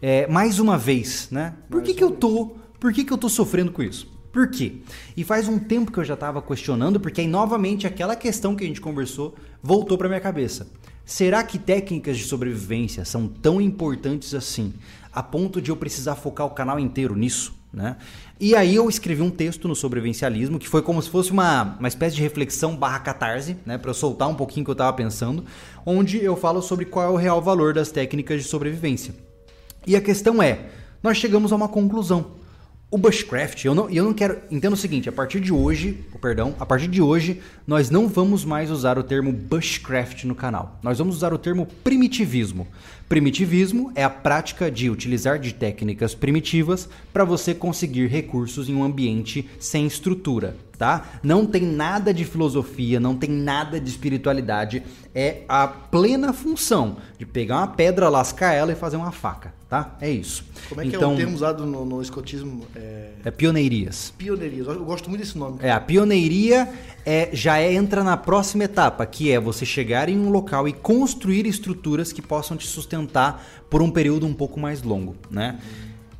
é, mais uma vez, né? Por que que eu tô, por que que eu tô sofrendo com isso? Por quê? E faz um tempo que eu já tava questionando, porque aí novamente aquela questão que a gente conversou voltou pra minha cabeça. Será que técnicas de sobrevivência são tão importantes assim, a ponto de eu precisar focar o canal inteiro nisso? Né? E aí eu escrevi um texto no sobrevivencialismo que foi como se fosse uma, uma espécie de reflexão barra catarse, né? Para eu soltar um pouquinho o que eu tava pensando, onde eu falo sobre qual é o real valor das técnicas de sobrevivência. E a questão é, nós chegamos a uma conclusão. O bushcraft, eu não, eu não quero. Entenda o seguinte, a partir de hoje, oh, perdão, a partir de hoje, nós não vamos mais usar o termo bushcraft no canal. Nós vamos usar o termo primitivismo. Primitivismo é a prática de utilizar de técnicas primitivas para você conseguir recursos em um ambiente sem estrutura, tá? Não tem nada de filosofia, não tem nada de espiritualidade, é a plena função de pegar uma pedra, lascar ela e fazer uma faca, tá? É isso. Como é que então, é o termo usado no, no escotismo? É... é pioneirias. Pioneirismo. Eu gosto muito desse nome. É, a pioneiria é, já é, entra na próxima etapa, que é você chegar em um local e construir estruturas que possam te sustentar por um período um pouco mais longo, né?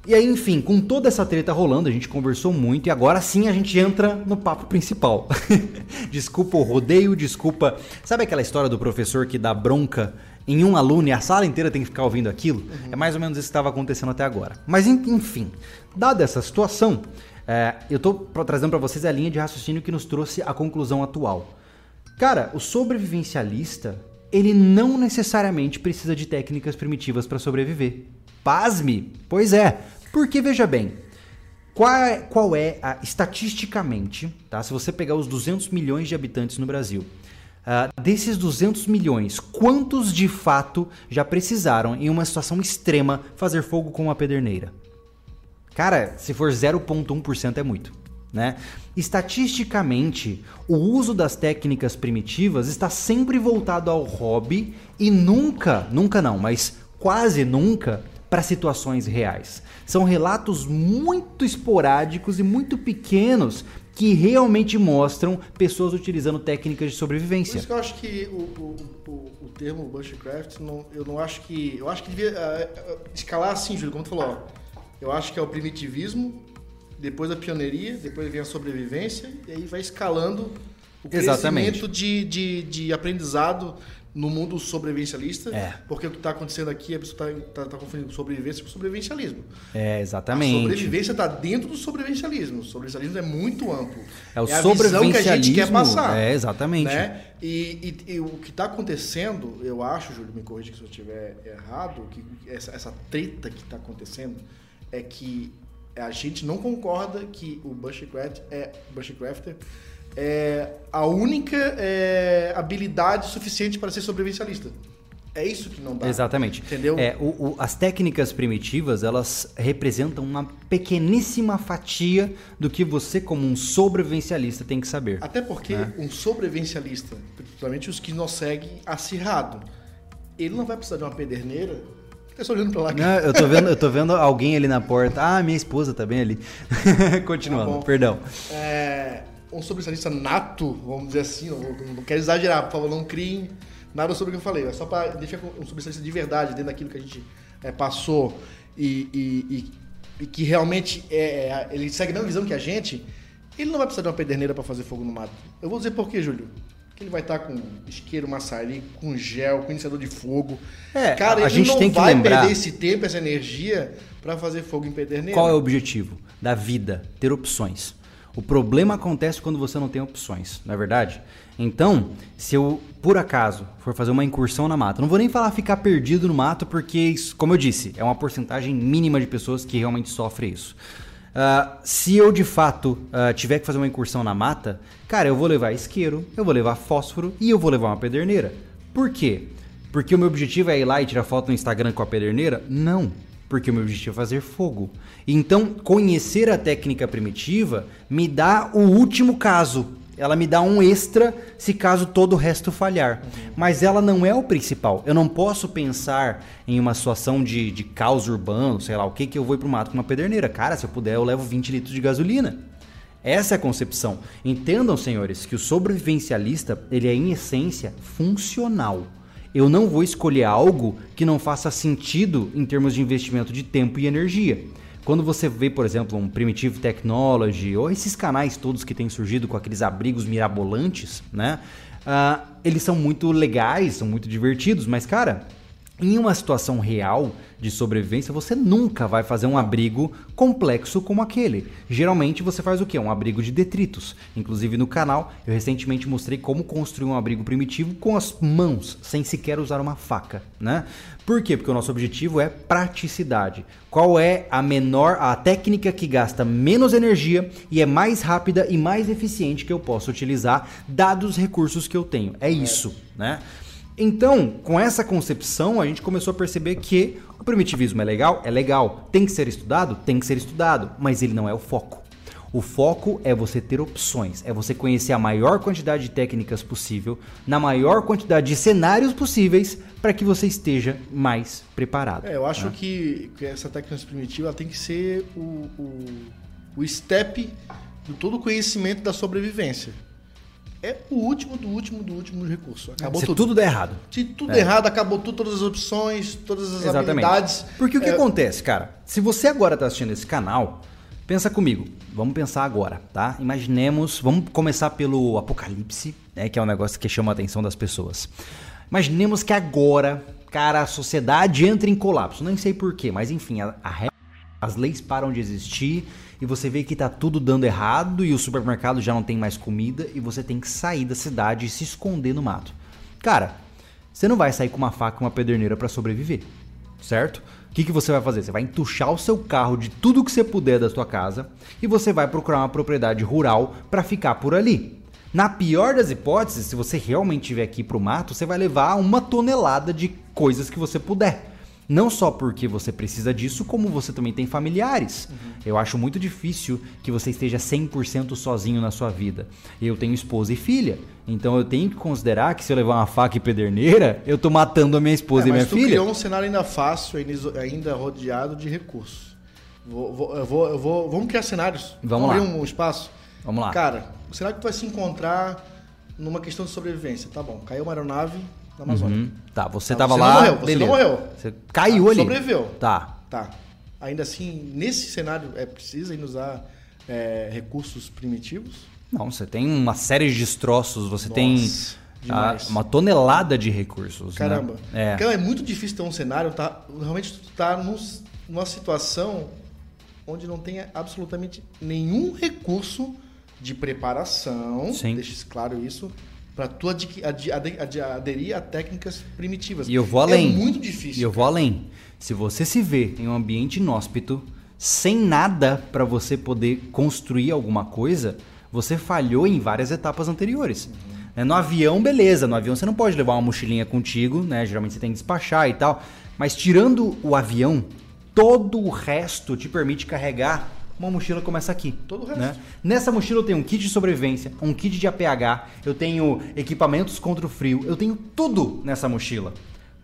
E aí, enfim, com toda essa treta rolando, a gente conversou muito e agora sim a gente entra no papo principal. desculpa o rodeio, desculpa. Sabe aquela história do professor que dá bronca em um aluno e a sala inteira tem que ficar ouvindo aquilo? É mais ou menos isso que estava acontecendo até agora. Mas enfim, dada essa situação, é, eu estou trazendo para vocês a linha de raciocínio que nos trouxe a conclusão atual. Cara, o sobrevivencialista, ele não necessariamente precisa de técnicas primitivas para sobreviver. Pasme? Pois é, porque veja bem, qual é, qual é a, estatisticamente, tá? Se você pegar os 200 milhões de habitantes no Brasil, uh, desses 200 milhões, quantos de fato já precisaram, em uma situação extrema, fazer fogo com uma pederneira? Cara, se for 0,1% é muito. Né? Estatisticamente, o uso das técnicas primitivas está sempre voltado ao hobby e nunca, nunca não, mas quase nunca para situações reais. São relatos muito esporádicos e muito pequenos que realmente mostram pessoas utilizando técnicas de Por sobrevivência. isso que eu acho que o, o, o, o termo bushcraft, não, eu não acho que. Eu acho que devia ah, escalar assim, Júlio, como tu falou. ó. Eu acho que é o primitivismo, depois a pioneiria, depois vem a sobrevivência, e aí vai escalando o Exatamente. crescimento de, de, de aprendizado no mundo sobrevivencialista. É. Porque o que está acontecendo aqui, a pessoa está tá, tá confundindo sobrevivência com sobrevivencialismo. É, A exatamente. sobrevivência está dentro do sobrevivencialismo. O sobrevivencialismo é muito amplo. É o a visão que a gente sobrevivencialismo. quer passar. É, exatamente. Né? E, e- e o que está acontecendo, eu acho, Júlio, me corrija se eu estiver errado, que essa, essa treta que está acontecendo é que a gente não concorda que o Bushcraft é, Bushcrafter é a única é, habilidade suficiente para ser sobrevivencialista. É isso que não dá. Exatamente. Entendeu? É, o- o- as técnicas primitivas, elas representam uma pequeníssima fatia do que você, como um sobrevivencialista, tem que saber. Até porque né? um sobrevivencialista, principalmente os que nos seguem acirrado, ele não vai precisar de uma pederneira. Tá só olhando pra lá. Não, eu, tô vendo, eu tô vendo alguém ali na porta. Ah, minha esposa tá bem ali. Continuando, Tá perdão. É, um sobrevivencialista nato, vamos dizer assim, não, não quero exagerar, por favor, não criem nada sobre o que eu falei. É só para deixar um sobrevivencialista de verdade dentro daquilo que a gente é, passou e, e, e, e que realmente é, é, ele segue a mesma visão que a gente, ele não vai precisar de uma pederneira para fazer fogo no mato. Eu vou dizer por quê, Júlio. Que ele vai estar com isqueiro, maçarico, com gel, com iniciador de fogo. É, Cara, a ele gente não tem que vai lembrar- perder esse tempo, essa energia para fazer fogo em pederneira. Qual é o objetivo da vida? Ter opções. O problema acontece quando você não tem opções, não é verdade? Então, se eu, por acaso, for fazer uma incursão na mata, não vou nem falar ficar perdido no mato, porque, como eu disse, é uma porcentagem mínima de pessoas que realmente sofrem isso. Ah, se eu de fato ah, tiver que fazer uma incursão na mata, cara, eu vou levar isqueiro, eu vou levar fósforo e eu vou levar uma pederneira. Por quê? Porque o meu objetivo é ir lá e tirar foto no Instagram com a pederneira? Não, porque o meu objetivo é fazer fogo. Então, conhecer a técnica primitiva me dá o último caso. Ela me dá um extra se caso todo o resto falhar. Mas ela não é o principal. Eu não posso pensar em uma situação de, de caos urbano, sei lá, o que que eu vou ir pro mato com uma pederneira. Cara, se eu puder, eu levo 20 litros de gasolina. Essa é a concepção. Entendam, senhores, que o sobrevivencialista, ele é em essência funcional. Eu não vou escolher algo que não faça sentido em termos de investimento de tempo e energia. Quando você vê, por exemplo, um Primitive Technology ou esses canais todos que têm surgido com aqueles abrigos mirabolantes, né? Ah, eles são muito legais, são muito divertidos, mas cara, em uma situação real de sobrevivência, você nunca vai fazer um abrigo complexo como aquele. Geralmente você faz o quê? Um abrigo de detritos. Inclusive no canal, eu recentemente mostrei como construir um abrigo primitivo com as mãos, sem sequer usar uma faca, né? Por quê? Porque o nosso objetivo é praticidade. Qual é a menor, a técnica que gasta menos energia e é mais rápida e mais eficiente que eu posso utilizar, dados os recursos que eu tenho. É isso, né? Então, com essa concepção, a gente começou a perceber que o primitivismo é legal? É legal. Tem que ser estudado? Tem que ser estudado, mas ele não é o foco. O foco é você ter opções, é você conhecer a maior quantidade de técnicas possível, na maior quantidade de cenários possíveis, para que você esteja mais preparado. É, eu acho né? que, que essa técnica primitiva tem que ser o, o, o step de todo o conhecimento da sobrevivência. É o último do último do último recurso. Acabou Se tudo. tudo der errado. Se tudo É. errado, acabou tudo, todas as opções, todas as Exatamente. habilidades. Porque o que É, acontece, cara? Se você agora está assistindo esse canal, pensa comigo. Vamos pensar agora, tá? Imaginemos, vamos começar pelo apocalipse, né? Que é um negócio que chama a atenção das pessoas. Imaginemos que agora, cara, a sociedade entra em colapso. Nem sei porquê, mas enfim, a, a as leis param de existir e você vê que tá tudo dando errado e o supermercado já não tem mais comida e você tem que sair da cidade e se esconder no mato. Cara, você não vai sair com uma faca e uma pederneira para sobreviver, certo? O que, que você vai fazer? Você vai entuchar o seu carro de tudo que você puder da sua casa e você vai procurar uma propriedade rural para ficar por ali. Na pior das hipóteses, se você realmente tiver aqui pro mato, você vai levar uma tonelada de coisas que você puder. Não só porque você precisa disso, como você também tem familiares. Eu acho muito difícil que você esteja 100% sozinho na sua vida. Eu tenho esposa e filha, então eu tenho que considerar que se eu levar uma faca e pederneira, eu tô matando a minha esposa É, e minha mas tu filha. criou um cenário ainda fácil, ainda rodeado de recursos. Vou, vou- eu vou, eu vou- vamos criar cenários. Vamos abrir lá. um espaço. Vamos lá. Cara, será que tu vai se encontrar numa questão de sobrevivência? Tá bom, caiu uma aeronave na Amazônia. Uhum. Tá, você Tá, tava você lá. não morreu, você beleza. não morreu. Você caiu Tá, ali. sobreviveu. Tá. Tá. Ainda assim, nesse cenário, é preciso ainda usar é, recursos primitivos? Não, você tem uma série de destroços, você tem Nossa, ah, demais. uma tonelada de recursos. né? Caramba. É. Então é muito difícil ter um cenário, tá? Realmente tu tá num- numa situação onde não tem absolutamente nenhum recurso de preparação, Sim. deixa claro isso, para tu adi- ade- ade- aderir a técnicas primitivas. E eu vou além. É muito E difícil. eu vou além. Se você se vê em um ambiente inóspito, sem nada para você poder construir alguma coisa, você falhou em várias etapas anteriores. Né, No avião, beleza. No avião você não pode levar uma mochilinha contigo, né? Geralmente você tem que despachar e tal. Mas tirando o avião, todo o resto te permite carregar uma mochila como essa aqui. Todo o resto. né? Nessa mochila eu tenho um kit de sobrevivência, um kit de APH, eu tenho equipamentos contra o frio, eu tenho tudo nessa mochila.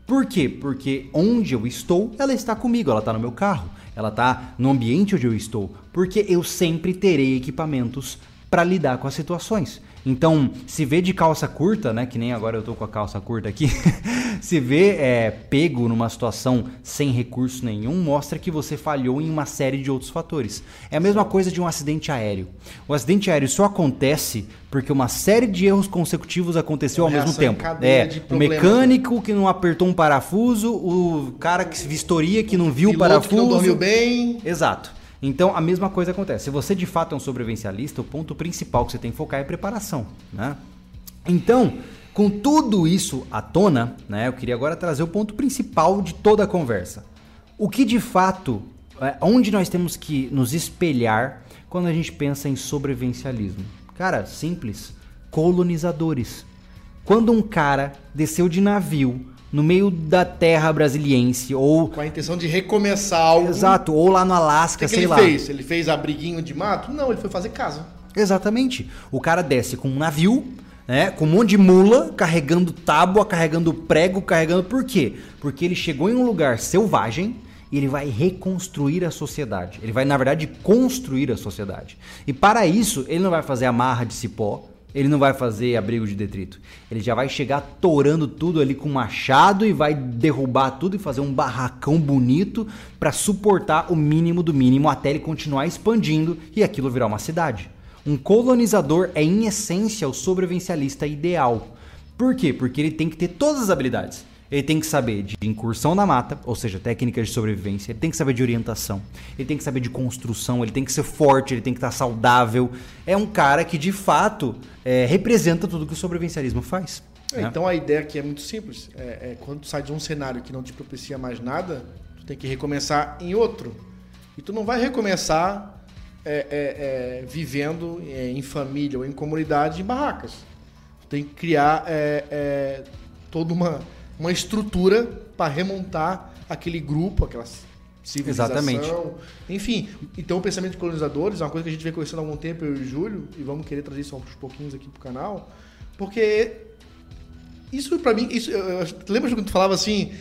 Por quê? Porque onde eu estou, ela está comigo, ela está no meu carro, ela está no ambiente onde eu estou, porque eu sempre terei equipamentos para lidar com as situações. Então, se vê de calça curta, né? Que nem agora eu tô com a calça curta aqui. se vê é, pego numa situação sem recurso nenhum, mostra que você falhou em uma série de outros fatores. É a mesma coisa de um acidente aéreo. O acidente aéreo só acontece porque uma série de erros consecutivos aconteceu ao mesmo tempo. É, o mecânico que não apertou um parafuso, o cara que vistoria que não viu o parafuso. Que não dormiu bem. Exato. Então a mesma coisa acontece. Se você de fato é um sobrevivencialista, o ponto principal que você tem que focar é preparação, né? Então, com tudo isso à tona, né, eu queria agora trazer o ponto principal de toda a conversa. O que de fato, é, onde nós temos que nos espelhar quando a gente pensa em sobrevivencialismo? Cara, simples, colonizadores. Quando um cara desceu de navio no meio da terra brasiliense ou com a intenção de recomeçar algo. Exato, ou lá no Alasca, sei que ele lá. fez? Ele fez abriguinho de mato? Não, ele foi fazer casa. Exatamente. O cara desce com um navio, né, com um monte de mula, carregando tábua, carregando prego, carregando por quê? Porque ele chegou em um lugar selvagem, e ele vai reconstruir a sociedade. Ele vai, na verdade, construir a sociedade. E para isso, ele não vai fazer amarra de cipó, ele não vai fazer abrigo de detrito. Ele já vai chegar torando tudo ali com machado e vai derrubar tudo e fazer um barracão bonito para suportar o mínimo do mínimo até ele continuar expandindo e aquilo virar uma cidade. Um colonizador é, em essência, o sobrevivencialista ideal. Por quê? Porque ele tem que ter todas as habilidades. Ele tem que saber de incursão na mata, ou seja, técnicas de sobrevivência. Ele tem que saber de orientação. Ele tem que saber de construção. Ele tem que ser forte. Ele tem que estar saudável. É um cara que, de fato, é, representa tudo que o sobrevivencialismo faz. É, né? Então a ideia aqui é muito simples. É, é, quando tu sai de um cenário que não te propicia mais nada, tu tem que recomeçar em outro. E tu não vai recomeçar é, é, é vivendo em família ou em comunidade em barracas. Tu tem que criar toda uma uma estrutura para remontar aquele grupo, aquela civilização. Exatamente. Enfim, então o pensamento de colonizadores é uma coisa que a gente vem conhecendo há algum tempo, eu e o Júlio, e vamos querer trazer isso aos pouquinhos aqui pro canal, porque isso para mim, isso, eu, eu, lembra quando tu falava assim,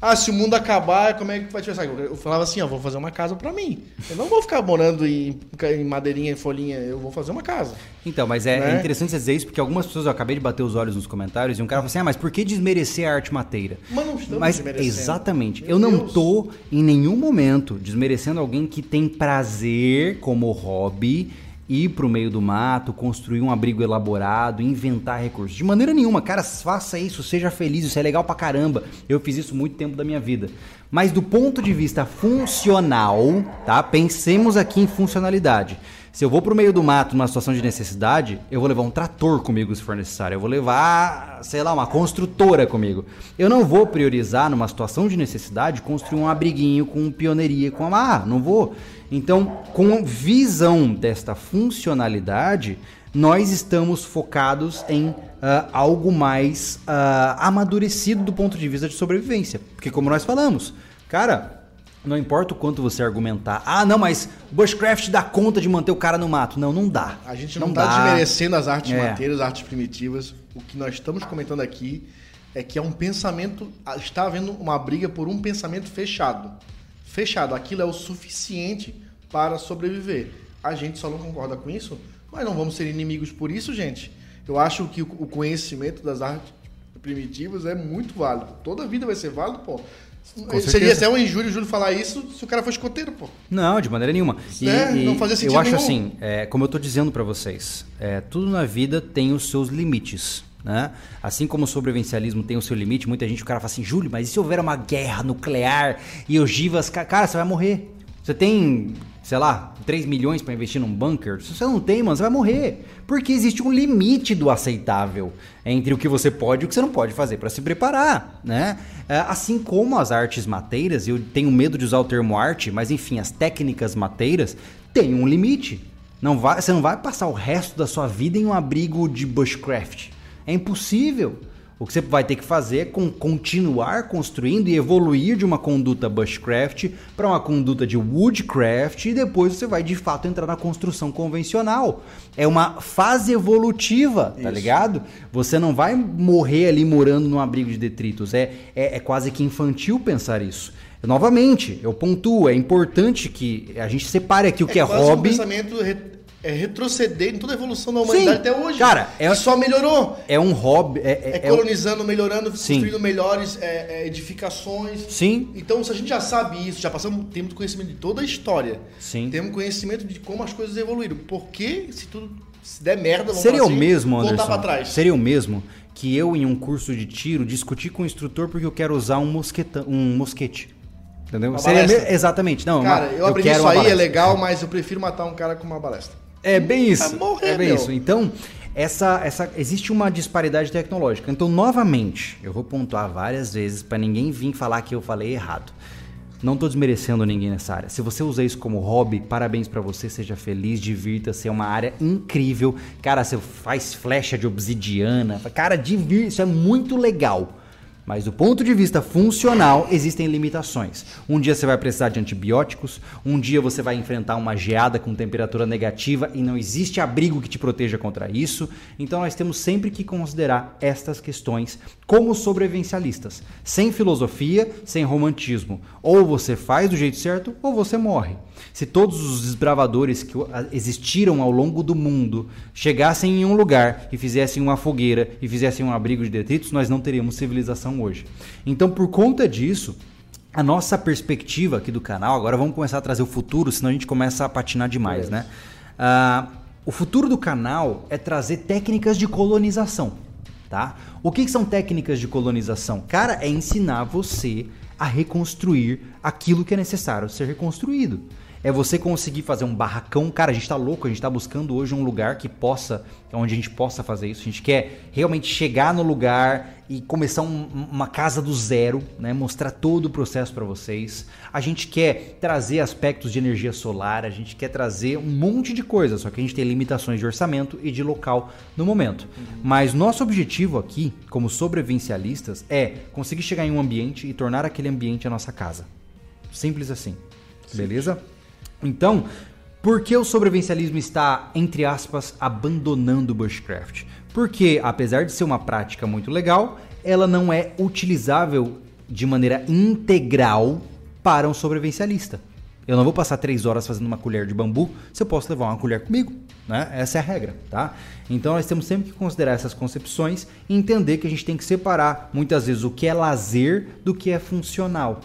ah, se o mundo acabar, como é que vai te pensar? Eu falava assim, ó, vou fazer uma casa para mim. Eu não vou ficar morando em, em madeirinha, em folhinha, eu vou fazer uma casa. Então, mas é, né? é, interessante você dizer isso, porque algumas pessoas, eu acabei de bater os olhos nos comentários, e um cara falou assim, ah, mas por que desmerecer a arte mateira? Mas não estamos mas, desmerecendo. Exatamente. Meu eu não Deus. tô, em nenhum momento, desmerecendo alguém que tem prazer como hobby ir para o meio do mato, construir um abrigo elaborado, inventar recursos. De maneira nenhuma, cara, faça isso, seja feliz, isso é legal pra caramba. Eu fiz isso muito tempo da minha vida. Mas do ponto de vista funcional, tá? Pensemos aqui em funcionalidade. Se eu vou pro meio do mato numa situação de necessidade, eu vou levar um trator comigo se for necessário. Eu vou levar, sei lá, uma construtora comigo. Eu não vou priorizar numa situação de necessidade construir um abriguinho com pioneiria, com amarra. Não vou. Então, com visão desta funcionalidade, nós estamos focados em uh, algo mais uh, amadurecido do ponto de vista de sobrevivência. Porque, como nós falamos, cara, não importa o quanto você argumentar, ah, não, mas Bushcraft dá conta de manter o cara no mato. Não, não dá. A gente não, está desmerecendo as artes é. mateiras, as artes primitivas. O que nós estamos comentando aqui é que é um pensamento, está havendo uma briga por um pensamento fechado fechado. Aquilo é o suficiente para sobreviver. A gente só não concorda com isso, mas não vamos ser inimigos por isso, gente. Eu acho que o conhecimento das artes primitivas é muito válido. Toda vida vai ser válido, pô. Com Seria até um injúrio o Júlio falar isso se o cara fosse escoteiro, pô. Não, de maneira nenhuma. E, é, não fazia sentido Eu acho nenhum. assim, é, como eu estou dizendo para vocês, é, tudo na vida tem os seus limites. Né? Assim como o sobrevivencialismo tem o seu limite, muita gente, o cara fala assim, Júlio, mas e se houver uma guerra nuclear e ogivas, cara, você vai morrer. Você tem, sei lá, 3 milhões para investir num bunker? Se você não tem, mano, você vai morrer. Porque existe um limite do aceitável entre o que você pode e o que você não pode fazer para se preparar, né? É, assim como as artes mateiras, eu tenho medo de usar o termo arte, mas enfim, as técnicas mateiras têm um limite. Não vai, você não vai passar o resto da sua vida em um abrigo de bushcraft. É impossível. O que você vai ter que fazer é continuar construindo e evoluir de uma conduta bushcraft para uma conduta de woodcraft e depois você vai de fato entrar na construção convencional. É uma fase evolutiva, tá Isso. ligado? Você não vai morrer ali morando num abrigo de detritos. É, é, é quase que infantil pensar isso. Novamente, eu pontuo, é importante que a gente separe aqui o é que é hobby. Um pensamento é retroceder em toda a evolução da humanidade Sim. até hoje. Cara, é- só melhorou. É um hobby. É, É, é- é- colonizando, melhorando, Sim. construindo melhores é, é, edificações. Sim, Então, se a gente já sabe isso, já passamos, temos conhecimento de toda a história. sim. Temos conhecimento de como as coisas evoluíram. Porque se tudo se der merda, vamos Seria falar o assim, mesmo, Anderson? voltar pra trás. Seria o mesmo que eu, em um curso de tiro, discutir com o instrutor porque eu quero usar um, mosquetão, um mosquete. Entendeu? Seria Exatamente. Não, Cara, uma- eu aprendi quero isso aí, é legal, mas eu prefiro matar um cara com uma balestra. É bem isso. Morrer, é bem meu. isso. Então, essa, essa, existe uma disparidade tecnológica. Então, novamente, eu vou pontuar várias vezes para ninguém vir falar que eu falei errado. Não tô desmerecendo ninguém nessa área. Se você usa isso como hobby, parabéns para você, seja feliz, divirta-se, é uma área incrível. Cara, você faz flecha de obsidiana, cara, divirta, isso é muito legal. Mas do ponto de vista funcional, existem limitações. Um dia você vai precisar de antibióticos, um dia você vai enfrentar uma geada com temperatura negativa e não existe abrigo que te proteja contra isso. Então nós temos sempre que considerar estas questões como sobrevivencialistas, sem filosofia, sem romantismo. Ou você faz do jeito certo ou você morre. Se todos os desbravadores que existiram ao longo do mundo chegassem em um lugar e fizessem uma fogueira e fizessem um abrigo de detritos, nós não teríamos civilização hoje. Então, por conta disso, a nossa perspectiva aqui do canal, agora vamos começar a trazer o futuro, senão a gente começa a patinar demais, né? Ah, o futuro do canal é trazer técnicas de colonização, tá? O que, que são técnicas de colonização? Cara, é ensinar você a reconstruir aquilo que é necessário ser reconstruído. É você conseguir fazer um barracão. Cara, a gente tá louco, a gente tá buscando hoje um lugar que possa, onde a gente possa fazer isso. A gente quer realmente chegar no lugar e começar um- uma casa do zero, né? Mostrar todo o processo para vocês. A gente quer trazer aspectos de energia solar, a gente quer trazer um monte de coisa, só que a gente tem limitações de orçamento e de local no momento. Mas nosso objetivo aqui, como sobrevivencialistas, é conseguir chegar em um ambiente e tornar aquele ambiente a nossa casa. Simples assim. Beleza? Então, por que o sobrevivencialismo está, entre aspas, abandonando o bushcraft? Porque, apesar de ser uma prática muito legal, ela não é utilizável de maneira integral para um sobrevivencialista. Eu não vou passar três horas fazendo uma colher de bambu se eu posso levar uma colher comigo. Né? Essa é a regra, tá? Então nós temos sempre que considerar essas concepções e entender que a gente tem que separar muitas vezes o que é lazer do que é funcional.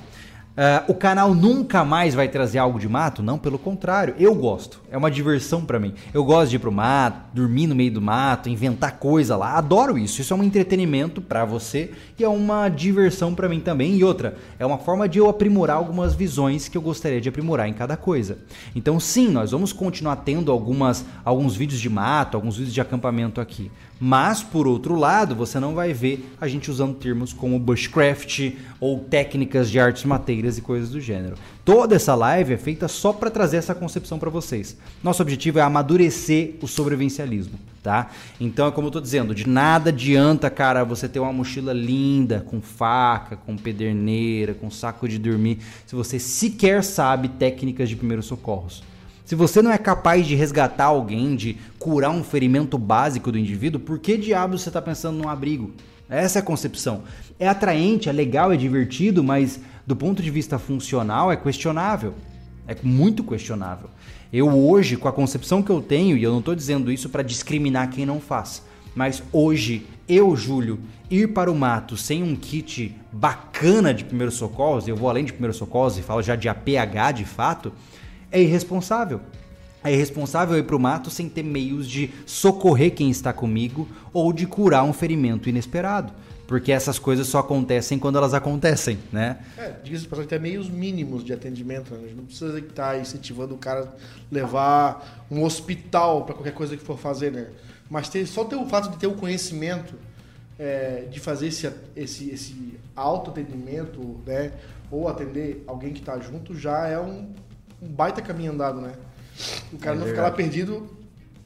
Ah, o canal nunca mais vai trazer algo de mato? Não, pelo contrário, eu gosto. É uma diversão pra mim. Eu gosto de ir pro mato, dormir no meio do mato, inventar coisa lá. Adoro isso. Isso é um entretenimento pra você e é uma diversão pra mim também. E outra, é uma forma de eu aprimorar algumas visões que eu gostaria de aprimorar em cada coisa. Então, sim, nós vamos continuar tendo algumas, alguns vídeos de mato, alguns vídeos de acampamento aqui. Mas, por outro lado, você não vai ver a gente usando termos como bushcraft ou técnicas de artes mateiras e coisas do gênero. Toda essa live é feita só para trazer essa concepção para vocês. Nosso objetivo é amadurecer o sobrevivencialismo, tá? Então, é como eu tô dizendo, de nada adianta, cara, você ter uma mochila linda, com faca, com pederneira, com saco de dormir, se você sequer sabe técnicas de primeiros socorros. Se você não é capaz de resgatar alguém, de curar um ferimento básico do indivíduo, por que diabos você está pensando num abrigo? Essa é a concepção. É atraente, é legal, é divertido, mas do ponto de vista funcional é questionável. É muito questionável. Eu hoje, com a concepção que eu tenho, e eu não estou dizendo isso para discriminar quem não faz, mas hoje, eu, Júlio, ir para o mato sem um kit bacana de primeiros socorros, eu vou além de primeiros socorros e falo já de APH de fato, é irresponsável. É irresponsável ir para o mato sem ter meios de socorrer quem está comigo ou de curar um ferimento inesperado. Porque essas coisas só acontecem quando elas acontecem, né? É, diga-se passagem, tem meios mínimos de atendimento. Né? A gente não precisa estar incentivando o cara a levar um hospital para qualquer coisa que for fazer, né? Mas ter, só ter o fato de ter o conhecimento é, de fazer esse, esse, esse autoatendimento, né? Ou atender alguém que está junto já é um, um baita caminho andado, né? O cara É não ficar lá perdido,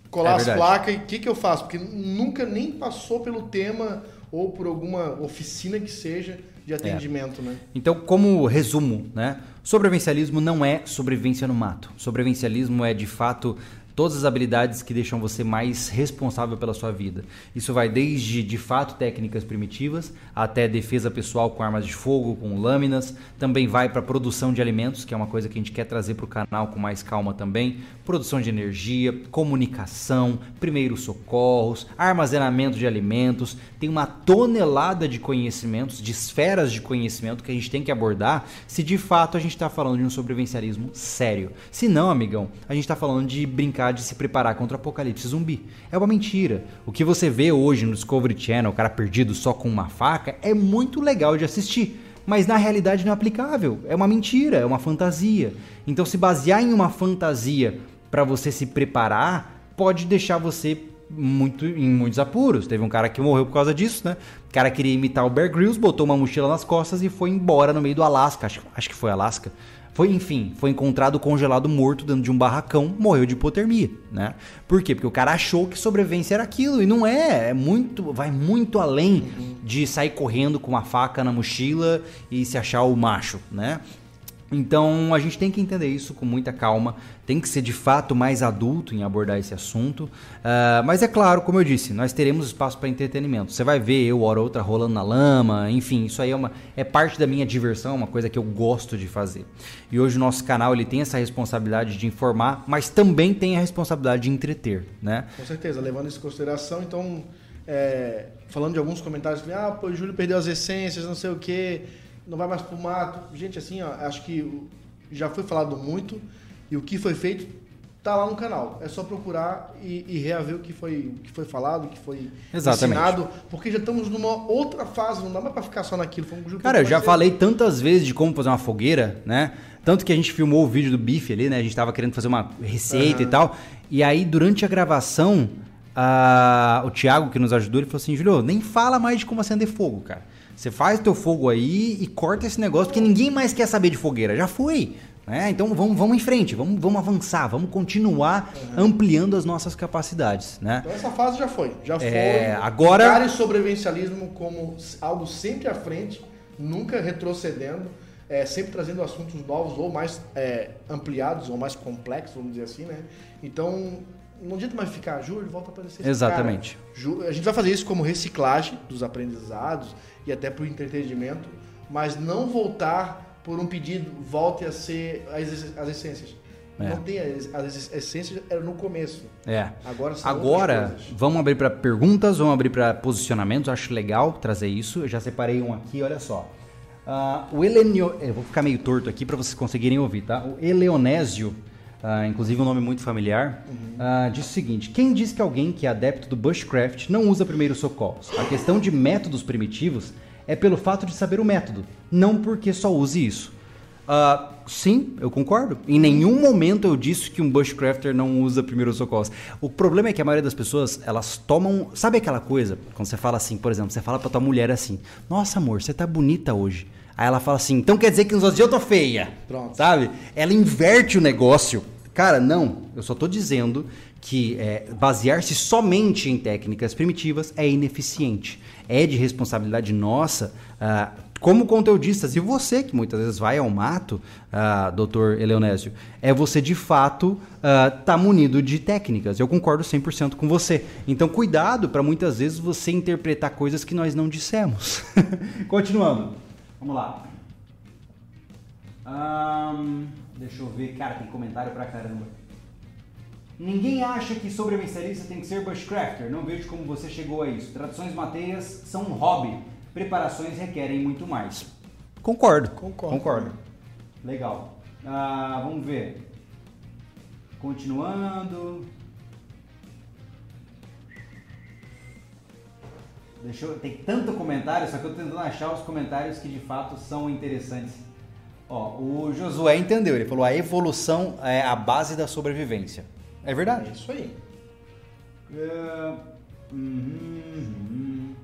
colar É as placas e o que, que eu faço? Porque nunca nem passou pelo tema ou por alguma oficina que seja de atendimento, né? Então, como resumo, né? Sobrevivencialismo não é sobrevivência no mato. Sobrevivencialismo é, de fato, todas as habilidades que deixam você mais responsável pela sua vida. Isso vai desde, de fato, técnicas primitivas até defesa pessoal com armas de fogo, com lâminas. Também vai para produção de alimentos, que é uma coisa que a gente quer trazer para o canal com mais calma também. Produção de energia, comunicação, primeiros socorros, armazenamento de alimentos. Tem uma tonelada de conhecimentos, de esferas de conhecimento que a gente tem que abordar se de fato a gente está falando de um sobrevivencialismo sério. Se não, amigão, a gente está falando de brincar de se preparar contra o apocalipse zumbi. É uma mentira. O que você vê hoje no Discovery Channel, o cara perdido só com uma faca, é muito legal de assistir. Mas na realidade não é aplicável. É uma mentira, é uma fantasia. Então se basear em uma fantasia para você se preparar pode deixar você muito em muitos apuros. Teve um cara que morreu por causa disso, né? O cara queria imitar o Bear Grylls, botou uma mochila nas costas e foi embora no meio do Alasca. Acho, acho que foi Alasca. Foi, enfim, foi encontrado congelado morto dentro de um barracão, morreu de hipotermia, né? Por quê? Porque o cara achou que sobrevivência era aquilo e não é, é muito, vai muito além de sair correndo com uma faca na mochila e se achar o macho, né? Então a gente tem que entender isso com muita calma, tem que ser de fato mais adulto em abordar esse assunto. Uh, mas é claro, como eu disse, nós teremos espaço para entretenimento. Você vai ver eu, hora ou outra, rolando na lama, enfim, isso aí é, uma, é parte da minha diversão, uma coisa que eu gosto de fazer. E hoje o nosso canal ele tem essa responsabilidade de informar, mas também tem a responsabilidade de entreter, né? Com certeza, levando isso em consideração, então, é, falando de alguns comentários, ah, o Júlio perdeu as essências, não sei o quê não vai mais pro mato. Gente, assim, ó, acho que já foi falado muito e o que foi feito tá lá no canal. É só procurar e, e reaver o que foi, o que foi falado, o que foi Exatamente. ensinado, porque já estamos numa outra fase, não dá mais para ficar só naquilo. Cara, eu já falei tantas vezes de como fazer uma fogueira, né? Tanto que a gente filmou o vídeo do bife ali, né? A gente tava querendo fazer uma receita uhum. e tal. E aí, durante a gravação, a... o Thiago, que nos ajudou, ele falou assim: Julio, nem fala mais de como acender fogo, cara. Você faz teu fogo aí e corta esse negócio, porque ninguém mais quer saber de fogueira. Já foi. Né? Então vamos, vamos em frente, vamos, vamos avançar, vamos continuar uhum. ampliando as nossas capacidades. Né? Então essa fase já foi. Já é, foi. Agora. o sobrevivencialismo como algo sempre à frente, nunca retrocedendo. É, sempre trazendo assuntos novos ou mais é, ampliados ou mais complexos, vamos dizer assim, né? Então, não adianta mais ficar, Júlio, volta para aparecer. Exatamente. Cara, a gente vai fazer isso como reciclagem dos aprendizados e até para o entretenimento, mas não voltar por um pedido, volte a ser as, as essências. É. Não tem as, as, essências era no começo. É. Agora, Agora vamos abrir para perguntas, vamos abrir para posicionamentos. Acho legal trazer isso. Eu já separei um aqui, olha só. Uh, o Elenio, eu vou ficar meio torto aqui para vocês conseguirem ouvir, tá? O Eleonésio Uh, inclusive um nome muito familiar, uhum. uh, diz o seguinte: quem diz que alguém que é adepto do bushcraft não usa primeiros socorros? A questão de métodos primitivos é pelo fato de saber o método, não porque só use isso. Uh, sim, eu concordo. Em nenhum momento eu disse que um bushcrafter não usa primeiros socorros. O problema é que a maioria das pessoas, elas tomam. Sabe aquela coisa? Quando você fala assim, por exemplo, você fala pra tua mulher assim: Nossa, amor, você tá bonita hoje. Aí ela fala assim, então quer dizer que nos outros dias eu tô feia. Pronto. Sabe? Ela inverte o negócio. Cara, não. Eu só tô dizendo que é, basear-se somente em técnicas primitivas é ineficiente. É de responsabilidade nossa, uh, como conteudistas, e você que muitas vezes vai ao mato, uh, doutor Eleonésio, é você de fato uh, tá munido de técnicas. Eu concordo 100% com você. Então, cuidado para muitas vezes você interpretar coisas que nós não dissemos. Continuando. Vamos lá. Um, deixa eu ver. Cara, tem comentário pra caramba. Ninguém acha que sobrevivencialista tem que ser bushcrafter. Não vejo como você chegou a isso. Traduções mateias são um hobby. Preparações requerem muito mais. Concordo. Concordo. Concordo. Legal. Uh, vamos ver. Continuando. Deixa eu, tem tanto comentário, só que eu tô tentando achar os comentários que de fato são interessantes. Ó, o Josué entendeu, ele falou a evolução é a base da sobrevivência. É verdade. É isso aí. É... Uhum, uhum.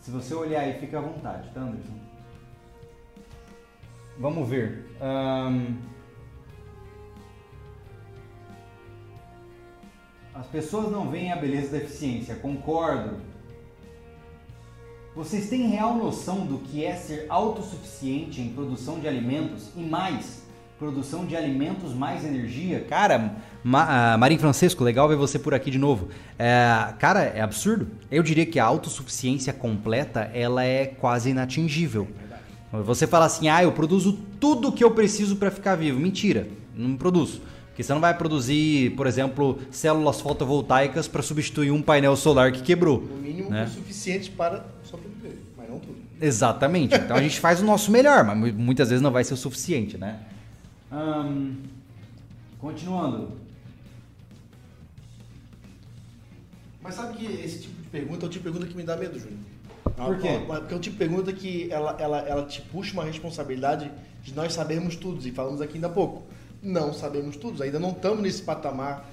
Se você olhar aí, fica à vontade, tá, Anderson? Vamos ver. Um... As pessoas não veem a beleza da eficiência, concordo. Vocês têm real noção do que é ser autossuficiente em produção de alimentos e mais, Produção de alimentos mais energia. Cara, Ma, uh, Marinho Francesco, legal ver você por aqui de novo. É, cara, é absurdo. Eu diria que a autossuficiência completa ela é quase inatingível. Você fala assim, ah, eu produzo tudo que eu preciso para ficar vivo. Mentira, não produzo. Porque você não vai produzir, por exemplo, células fotovoltaicas para substituir um painel solar que quebrou. No mínimo né? o suficiente para sobreviver, mas não tudo. Exatamente. Então a gente faz o nosso melhor, mas muitas vezes não vai ser o suficiente, né? Hum, continuando. Mas sabe que esse tipo de pergunta é o tipo de pergunta que me dá medo, Júnior. Por quê? Porque é o tipo de pergunta que ela, ela, ela te puxa uma responsabilidade de nós sabermos tudo, e falamos aqui ainda há pouco. Não sabemos tudo, ainda não estamos nesse patamar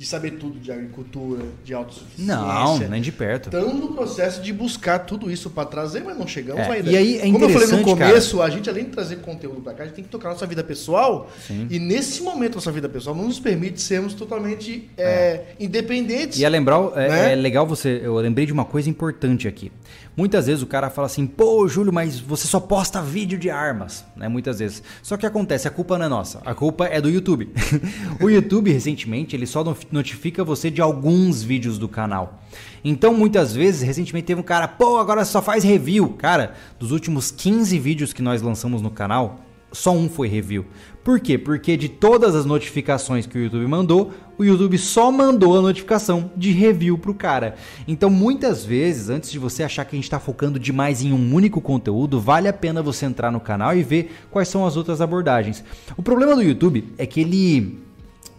de saber tudo de agricultura, de autossuficiência. Não, nem de perto. Estamos no processo de buscar tudo isso para trazer, mas não chegamos é, ainda. E aí é Como eu falei no começo, cara. a gente além de trazer conteúdo para cá, a gente tem que tocar nossa vida pessoal. Sim. E nesse momento nossa vida pessoal não nos permite sermos totalmente é. É, independentes. E é lembrar, é, né? é legal você, eu lembrei de uma coisa importante aqui. Muitas vezes o cara fala assim, pô, Júlio, mas você só posta vídeo de armas, né? Muitas vezes. Só que acontece, a culpa não é nossa, a culpa é do YouTube. o YouTube, recentemente, ele só notifica você de alguns vídeos do canal. Então, muitas vezes, recentemente teve um cara, pô, agora só faz review. Cara, dos últimos 15 vídeos que nós lançamos no canal, só um foi review. Por quê? Porque de todas as notificações que o YouTube mandou, o YouTube só mandou a notificação de review pro cara. Então, muitas vezes, antes de você achar que a gente está focando demais em um único conteúdo, vale a pena você entrar no canal e ver quais são as outras abordagens. O problema do YouTube é que ele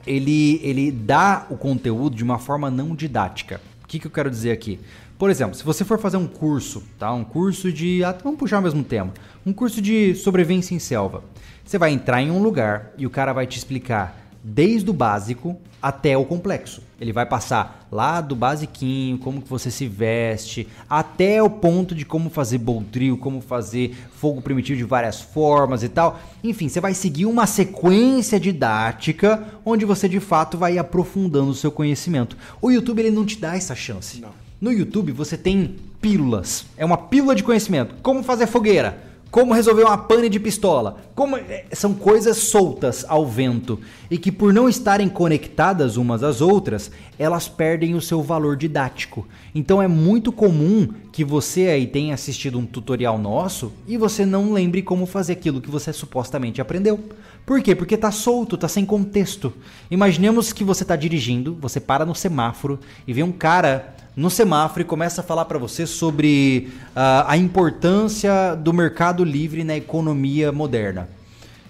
ele ele dá o conteúdo de uma forma não didática. O que, que eu quero dizer aqui? Por exemplo, se você for fazer um curso, tá? Um curso de. Ah, vamos puxar o mesmo tema. Um curso de sobrevivência em selva. Você vai entrar em um lugar e o cara vai te explicar desde o básico até o complexo. Ele vai passar lá do basiquinho, como que você se veste, até o ponto de como fazer boldrio, como fazer fogo primitivo de várias formas e tal. Enfim, você vai seguir uma sequência didática onde você de fato vai aprofundando o seu conhecimento. O YouTube ele não te dá essa chance. Não. No YouTube você tem pílulas. É uma pílula de conhecimento. Como fazer fogueira, como resolver uma pane de pistola. Como é, são coisas soltas ao vento e que por não estarem conectadas umas às outras, elas perdem o seu valor didático. Então é muito comum que você aí tenha assistido um tutorial nosso e você não lembre como fazer aquilo que você supostamente aprendeu. Por quê? Porque tá solto, tá sem contexto. Imaginemos que você tá dirigindo, você para no semáforo e vê um cara no semáforo e começa a falar para você sobre uh, a importância do mercado livre na economia moderna.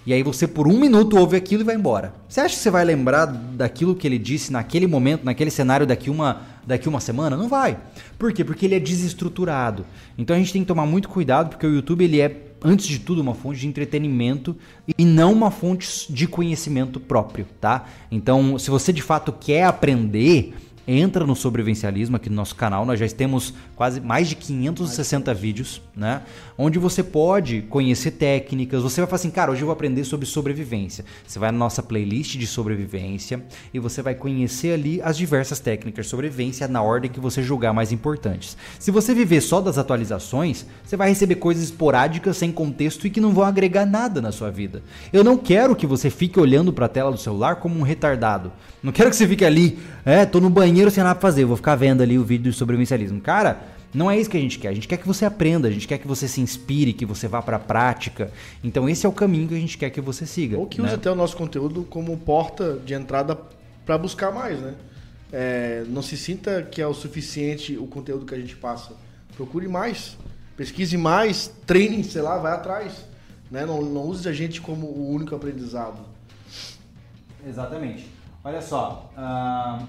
E aí você por um minuto ouve aquilo e vai embora. Você acha que você vai lembrar daquilo que ele disse naquele momento, naquele cenário daqui uma, daqui uma semana? Não vai. Por quê? Porque ele é desestruturado. Então a gente tem que tomar muito cuidado porque o YouTube ele é antes de tudo uma fonte de entretenimento e não uma fonte de conhecimento próprio, tá? Então, se você de fato quer aprender, entra no sobrevivencialismo aqui no nosso canal. Nós já temos quase mais de 560 vídeos, né? Onde você pode conhecer técnicas. Você vai falar assim, cara, hoje eu vou aprender sobre sobrevivência. Você vai na nossa playlist de sobrevivência e você vai conhecer ali as diversas técnicas de sobrevivência na ordem que você julgar mais importantes. Se você viver só das atualizações, você vai receber coisas esporádicas sem contexto e que não vão agregar nada na sua vida. Eu não quero que você fique olhando para a tela do celular como um retardado. Não quero que você fique ali, é, tô no banheiro sem nada pra fazer, vou ficar vendo ali o vídeo do sobrevivencialismo. Cara, não é isso que a gente quer. A gente quer que você aprenda, a gente quer que você se inspire, que você vá para a prática. Então esse é o caminho que a gente quer que você siga. Ou que né? use até o nosso conteúdo como porta de entrada para buscar mais, né? É, não se sinta que é o suficiente o conteúdo que a gente passa. Procure mais, pesquise mais, treine, sei lá, vai atrás. Né? Não, não use a gente como o único aprendizado. Exatamente. Olha só. Uh,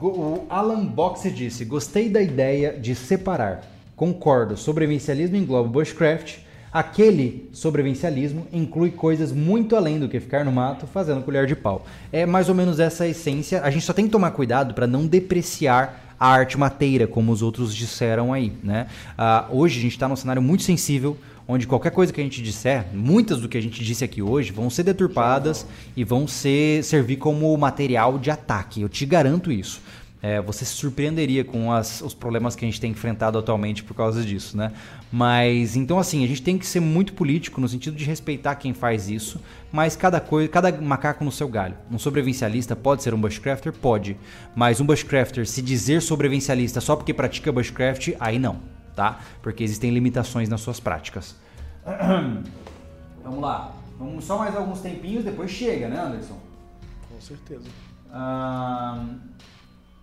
o Alan Boxer disse: Gostei da ideia de separar. Concordo. Sobrevivencialismo engloba bushcraft. Aquele sobrevivencialismo inclui coisas muito além do que ficar no mato fazendo colher de pau. É mais ou menos essa a essência. A gente só tem que tomar cuidado para não depreciar a arte mateira, como os outros disseram aí. Né? Uh, hoje a gente está num cenário muito sensível onde qualquer coisa que a gente disser, muitas do que a gente disse aqui hoje, vão ser deturpadas e vão ser servir como material de ataque. Eu te garanto isso. É, você se surpreenderia com as, os problemas que a gente tem enfrentado atualmente por causa disso, né? Mas então assim, a gente tem que ser muito político no sentido de respeitar quem faz isso, mas cada coisa, cada macaco no seu galho. Um sobrevivencialista pode ser um bushcrafter? Pode. Mas um bushcrafter se dizer sobrevivencialista só porque pratica bushcraft, aí não, tá? Porque existem limitações nas suas práticas. Vamos lá. Vamos só mais alguns tempinhos, depois chega, né, Anderson? Com certeza.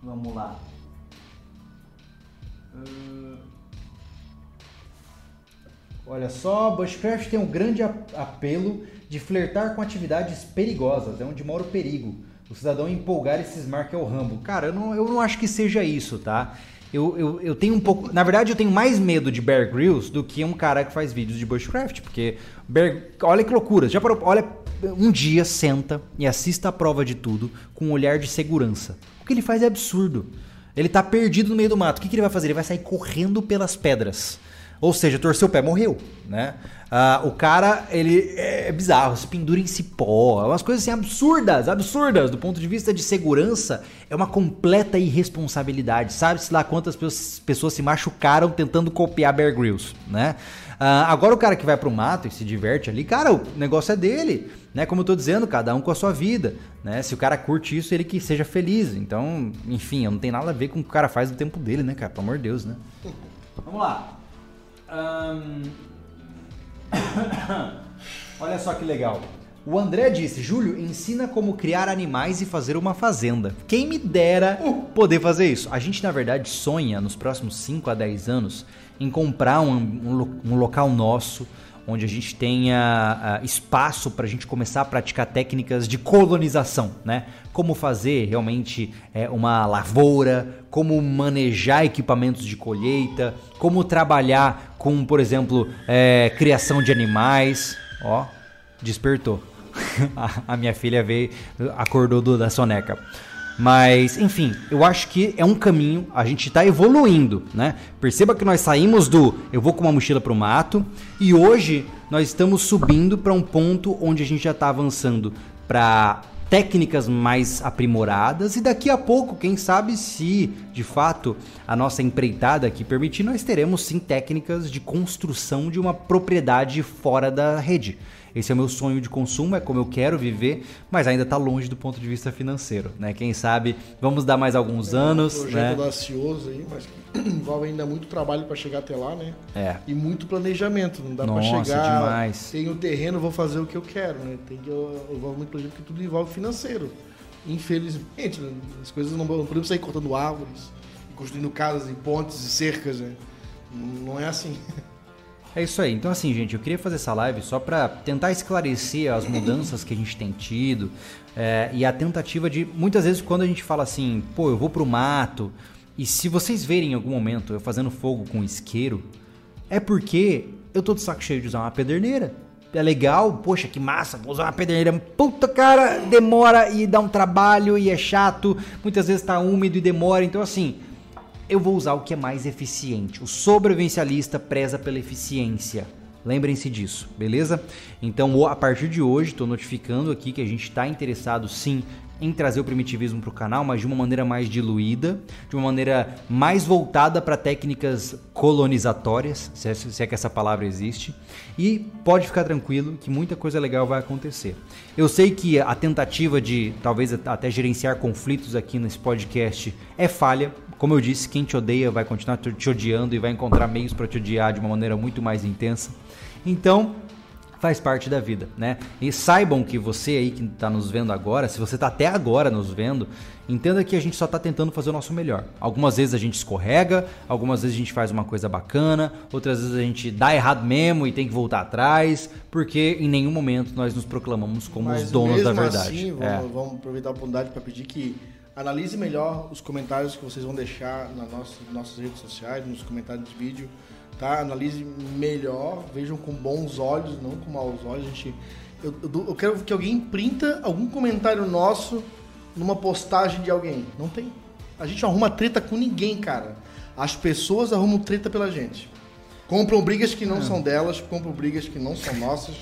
vamos lá. Olha só, Bushcraft tem um grande apelo de flertar com atividades perigosas, é onde mora o perigo. O cidadão empolgar e cismar que é o Rambo. Cara, eu não, eu não acho que seja isso, tá? Eu, eu, eu tenho um pouco. Na verdade, eu tenho mais medo de Bear Grylls do que um cara que faz vídeos de Bushcraft. Porque. Bear, olha que loucura. Já parou, olha, um dia senta e assista a prova de tudo com um olhar de segurança. O que ele faz é absurdo. Ele tá perdido no meio do mato. O que, que ele vai fazer? Ele vai sair correndo pelas pedras. Ou seja, torceu o pé, morreu, né? Ah, o cara, ele é bizarro, se pendura em cipó, é umas coisas assim absurdas, absurdas. Do ponto de vista de segurança, é uma completa irresponsabilidade. Sabe-se lá quantas pessoas se machucaram tentando copiar Bear Grylls, né? Ah, agora o cara que vai pro mato e se diverte ali, cara, o negócio é dele, né? Como eu tô dizendo, cada um com a sua vida, né? Se o cara curte isso, ele que seja feliz. Então, enfim, não tem nada a ver com o que o cara faz no tempo dele, né, cara? Pelo amor de Deus, né? Vamos lá. Um... Olha só que legal. O André disse: Júlio, ensina como criar animais e fazer uma fazenda. Quem me dera poder fazer isso. A gente, na verdade, sonha nos próximos 5 a 10 anos em comprar um, um, um local nosso onde a gente tenha uh, espaço para a gente começar a praticar técnicas de colonização, né? Como fazer realmente é, uma lavoura, como manejar equipamentos de colheita, como trabalhar com, por exemplo, é, criação de animais. Ó, despertou. a minha filha veio, acordou do, da soneca. Mas, enfim, eu acho que é um caminho, a gente está evoluindo, né? Perceba que nós saímos do eu vou com uma mochila para o mato e hoje nós estamos subindo para um ponto onde a gente já está avançando para técnicas mais aprimoradas e daqui a pouco, quem sabe se de fato a nossa empreitada aqui permitir, nós teremos sim técnicas de construção de uma propriedade fora da rede. Esse é o meu sonho de consumo, é como eu quero viver, mas ainda está longe do ponto de vista financeiro, né? Quem sabe vamos dar mais alguns é anos, um projeto né? audacioso aí, mas envolve ainda muito trabalho para chegar até lá, né? É. E muito planejamento, não dá para chegar. demais. Tenho o terreno, vou fazer o que eu quero, né? Tem que envolve muito planejamento porque tudo envolve financeiro. Infelizmente, né? as coisas não, não podemos sair cortando árvores, construindo casas e pontes e cercas, né? Não é assim. É isso aí. Então, assim, gente, eu queria fazer essa live só para tentar esclarecer as mudanças que a gente tem tido é, e a tentativa de. Muitas vezes, quando a gente fala assim, pô, eu vou pro mato, e se vocês verem em algum momento eu fazendo fogo com isqueiro, é porque eu tô de saco cheio de usar uma pederneira. É legal, poxa, que massa, vou usar uma pederneira. Puta, cara, demora e dá um trabalho e é chato. Muitas vezes tá úmido e demora. Então, assim, eu vou usar o que é mais eficiente. O sobrevivencialista preza pela eficiência. Lembrem-se disso, beleza? Então, a partir de hoje, estou notificando aqui que a gente está interessado sim em trazer o primitivismo para o canal, mas de uma maneira mais diluída, de uma maneira mais voltada para técnicas colonizatórias, se é, se é, que essa palavra existe. E pode ficar tranquilo que muita coisa legal vai acontecer. Eu sei que a tentativa de talvez até gerenciar conflitos aqui nesse podcast é falha, como eu disse, quem te odeia vai continuar te odiando e vai encontrar meios para te odiar de uma maneira muito mais intensa. Então, faz parte da vida, né? E saibam que você aí que está nos vendo agora, se você está até agora nos vendo, entenda que a gente só está tentando fazer o nosso melhor. Algumas vezes a gente escorrega, algumas vezes a gente faz uma coisa bacana, outras vezes a gente dá errado mesmo e tem que voltar atrás, porque em nenhum momento nós nos proclamamos como Mas os donos da verdade. Assim, vamos, é. vamos aproveitar a oportunidade para pedir que Analise melhor os comentários que vocês vão deixar nas nossas, nossas redes sociais, nos comentários do vídeo, tá? Analise melhor, vejam com bons olhos, não com maus olhos. A gente, eu, eu, eu quero que alguém printa algum comentário nosso numa postagem de alguém. Não tem. A gente não arruma treta com ninguém, cara. As pessoas arrumam treta pela gente. Compram brigas que não é. são delas, compram brigas que não são nossas.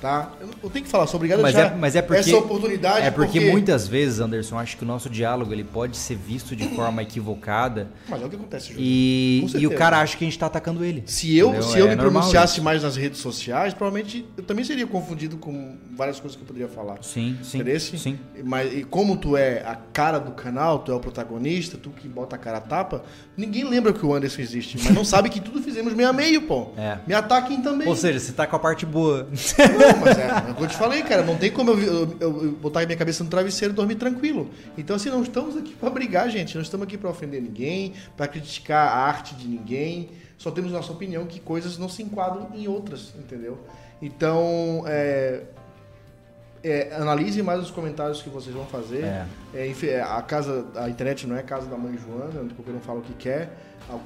Tá? Eu, eu tenho que falar, sou obrigado mas a é, mas é porque, essa oportunidade. É porque, porque, muitas vezes, Anderson, acho que o nosso diálogo ele pode ser visto de forma equivocada. Mas é o que acontece, Júlio. E, e o cara acha que a gente está atacando ele. Se eu, se eu é me pronunciasse isso. mais nas redes sociais, provavelmente eu também seria confundido com várias coisas que eu poderia falar. Sim, sim. Interesse? Sim. Mas e como tu é a cara do canal, tu é o protagonista, tu que bota a cara a tapa, ninguém lembra que o Anderson existe, mas não sabe que tudo fizemos meio a meio, pô. É. Me ataquem também. Ou seja, você tá com a parte boa. Não, mas é, é o que eu te falei, cara, não tem como eu, eu, eu, botar minha cabeça no travesseiro e dormir tranquilo. Então, assim, não estamos aqui para brigar, gente. Não estamos aqui para ofender ninguém, para criticar a arte de ninguém. Só temos nossa opinião que coisas não se enquadram em outras, entendeu? Então, é, é, analise mais os comentários que vocês vão fazer. É. É, a casa, a internet não é a casa da mãe Joana, onde qualquer um fala o que quer.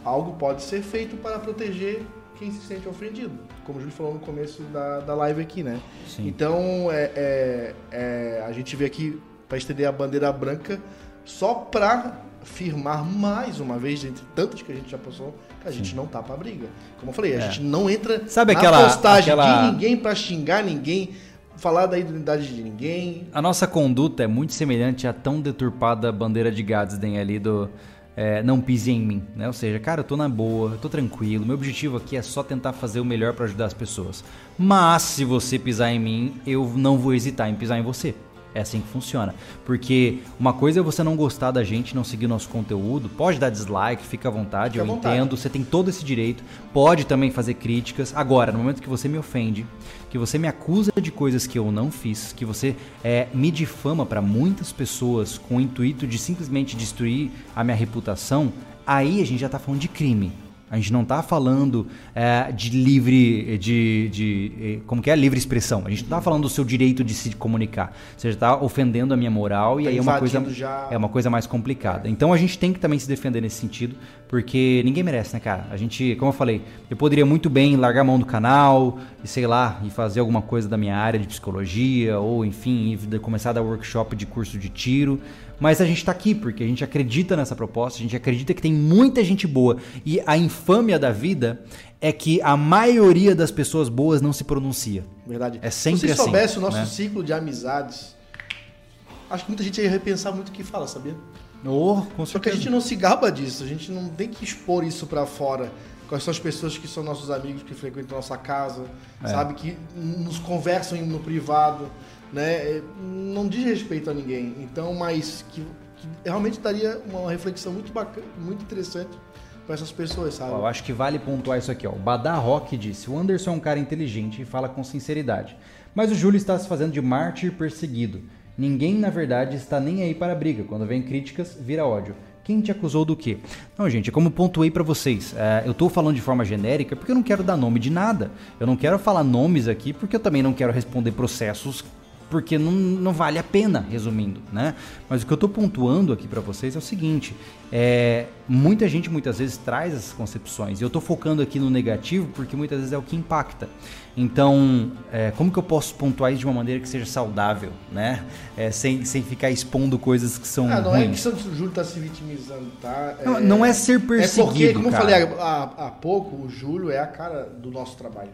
Algo pode ser feito para proteger quem se sente ofendido, como o Júlio falou no começo da, da live aqui, né? Sim. Então, é, é, é, a gente veio aqui para estender a bandeira branca só para firmar mais uma vez, entre tantas que a gente já passou, que a Sim. gente não tá para briga. Como eu falei, a é. gente não entra Sabe na aquela, postagem aquela... de ninguém para xingar ninguém, falar da identidade de ninguém. A nossa conduta é muito semelhante à tão deturpada bandeira de Gadsden ali do é, não pise em mim, né? Ou seja, cara, eu tô na boa, eu tô tranquilo. Meu objetivo aqui é só tentar fazer o melhor para ajudar as pessoas. Mas se você pisar em mim, eu não vou hesitar em pisar em você. É assim que funciona. Porque uma coisa é você não gostar da gente, não seguir nosso conteúdo, pode dar dislike, fica à vontade, fica eu vontade. entendo, você tem todo esse direito, pode também fazer críticas. Agora, no momento que você me ofende, que você me acusa de coisas que eu não fiz, que você é, me difama para muitas pessoas com o intuito de simplesmente destruir a minha reputação, aí a gente já tá falando de crime. A gente não está falando é, de livre, de, de, eh, como que é, livre expressão. A gente não está falando do seu direito de se comunicar. Você está ofendendo a minha moral e tá aí é uma coisa já... é uma coisa mais complicada. Então a gente tem que também se defender nesse sentido, porque ninguém merece, né, cara? A gente, como eu falei, eu poderia muito bem largar a mão do canal e sei lá e fazer alguma coisa da minha área de psicologia ou enfim começar a dar workshop de curso de tiro. Mas a gente está aqui porque a gente acredita nessa proposta, a gente acredita que tem muita gente boa. E a infâmia da vida é que a maioria das pessoas boas não se pronuncia. Verdade. É sempre assim. Se você soubesse o nosso né? ciclo de amizades, acho que muita gente ia repensar muito o que fala, sabia? Oh, com Só que a gente não se gaba disso, a gente não tem que expor isso para fora. Quais são as pessoas que são nossos amigos, que frequentam nossa casa, é. sabe? Que nos conversam no privado né, é, não diz respeito a ninguém. Então, mas que, que realmente daria uma reflexão muito bacana, muito interessante para essas pessoas, sabe? Eu acho que vale pontuar isso aqui, ó. O Badar Rock disse: "O Anderson é um cara inteligente e fala com sinceridade, mas o Júlio está se fazendo de mártir perseguido. Ninguém, na verdade, está nem aí para a briga. Quando vem críticas, vira ódio. Quem te acusou do quê? Não, gente, como pontuei para vocês. É, eu estou falando de forma genérica porque eu não quero dar nome de nada. Eu não quero falar nomes aqui porque eu também não quero responder processos porque não, não vale a pena, resumindo, né? Mas o que eu estou pontuando aqui para vocês é o seguinte: é, muita gente muitas vezes traz essas concepções. E eu estou focando aqui no negativo porque muitas vezes é o que impacta. Então, é, como que eu posso pontuar isso de uma maneira que seja saudável, né? É, sem, sem ficar expondo coisas que são. Ah, não ruins. é questão de o Júlio tá se vitimizando, tá? Não, não é ser perseguido. É porque, como cara. eu falei há, há pouco, o Júlio é a cara do nosso trabalho.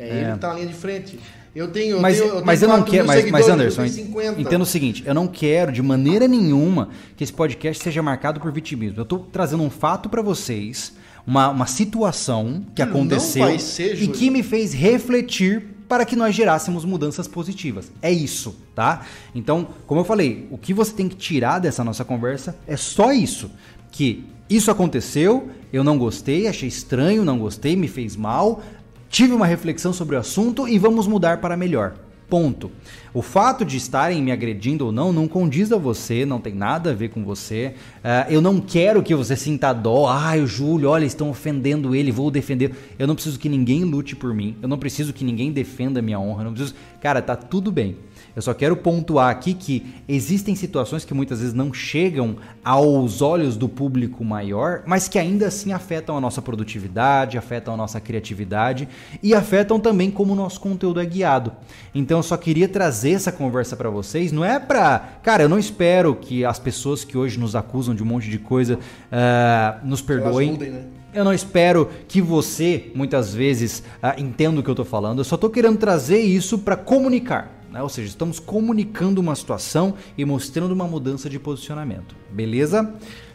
É, é. ele que tá na linha de frente. Eu tenho, eu mas, tenho, eu mas tenho eu não quero, mas, mas Anderson, entenda o seguinte, eu não quero de maneira nenhuma que esse podcast seja marcado por vitimismo. Eu estou trazendo um fato para vocês, uma, uma situação que aconteceu ser, e que me fez refletir para que nós gerássemos mudanças positivas. É isso, tá? Então, como eu falei, o que você tem que tirar dessa nossa conversa é só isso, que isso aconteceu, eu não gostei, achei estranho, não gostei, me fez mal, tive uma reflexão sobre o assunto e vamos mudar para melhor. Ponto. O fato de estarem me agredindo ou não não condiz a você, não tem nada a ver com você. Uh, eu não quero que você sinta dó. Ah, o Júlio, olha, estão ofendendo ele, vou defender. Eu não preciso que ninguém lute por mim. Eu não preciso que ninguém defenda minha honra. Eu não preciso. Cara, tá tudo bem. Eu só quero pontuar aqui que existem situações que muitas vezes não chegam aos olhos do público maior, mas que ainda assim afetam a nossa produtividade, afetam a nossa criatividade e afetam também como o nosso conteúdo é guiado. Então eu só queria trazer essa conversa para vocês. Não é pra. Cara, eu não espero que as pessoas que hoje nos acusam de um monte de coisa uh, nos perdoem. Mudem, né? Eu não espero que você, muitas vezes, uh, entenda o que eu estou falando. Eu só estou querendo trazer isso para comunicar. Né? Ou seja, estamos comunicando uma situação e mostrando uma mudança de posicionamento. Beleza?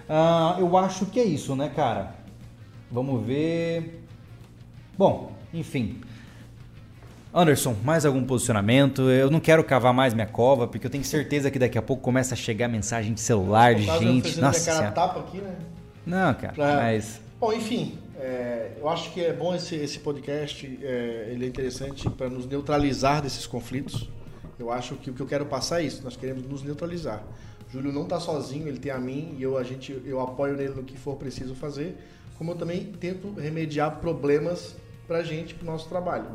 Uh, eu acho que é isso, né, cara? Vamos ver. Bom, enfim. Anderson, mais algum posicionamento? Eu não quero cavar mais minha cova, porque eu tenho certeza que daqui a pouco começa a chegar mensagem de celular, de gente. Nossa, cara tapa aqui, né? Não, cara, pra... mas Bom, enfim, é, eu acho que é bom esse, esse podcast, é, ele é interessante para nos neutralizar desses conflitos. Eu acho que o que eu quero passar é isso, nós queremos nos neutralizar. Júlio não está sozinho, ele tem a mim e eu, a gente, eu apoio nele no que for preciso fazer, como eu também tento remediar problemas para a gente, para o nosso trabalho.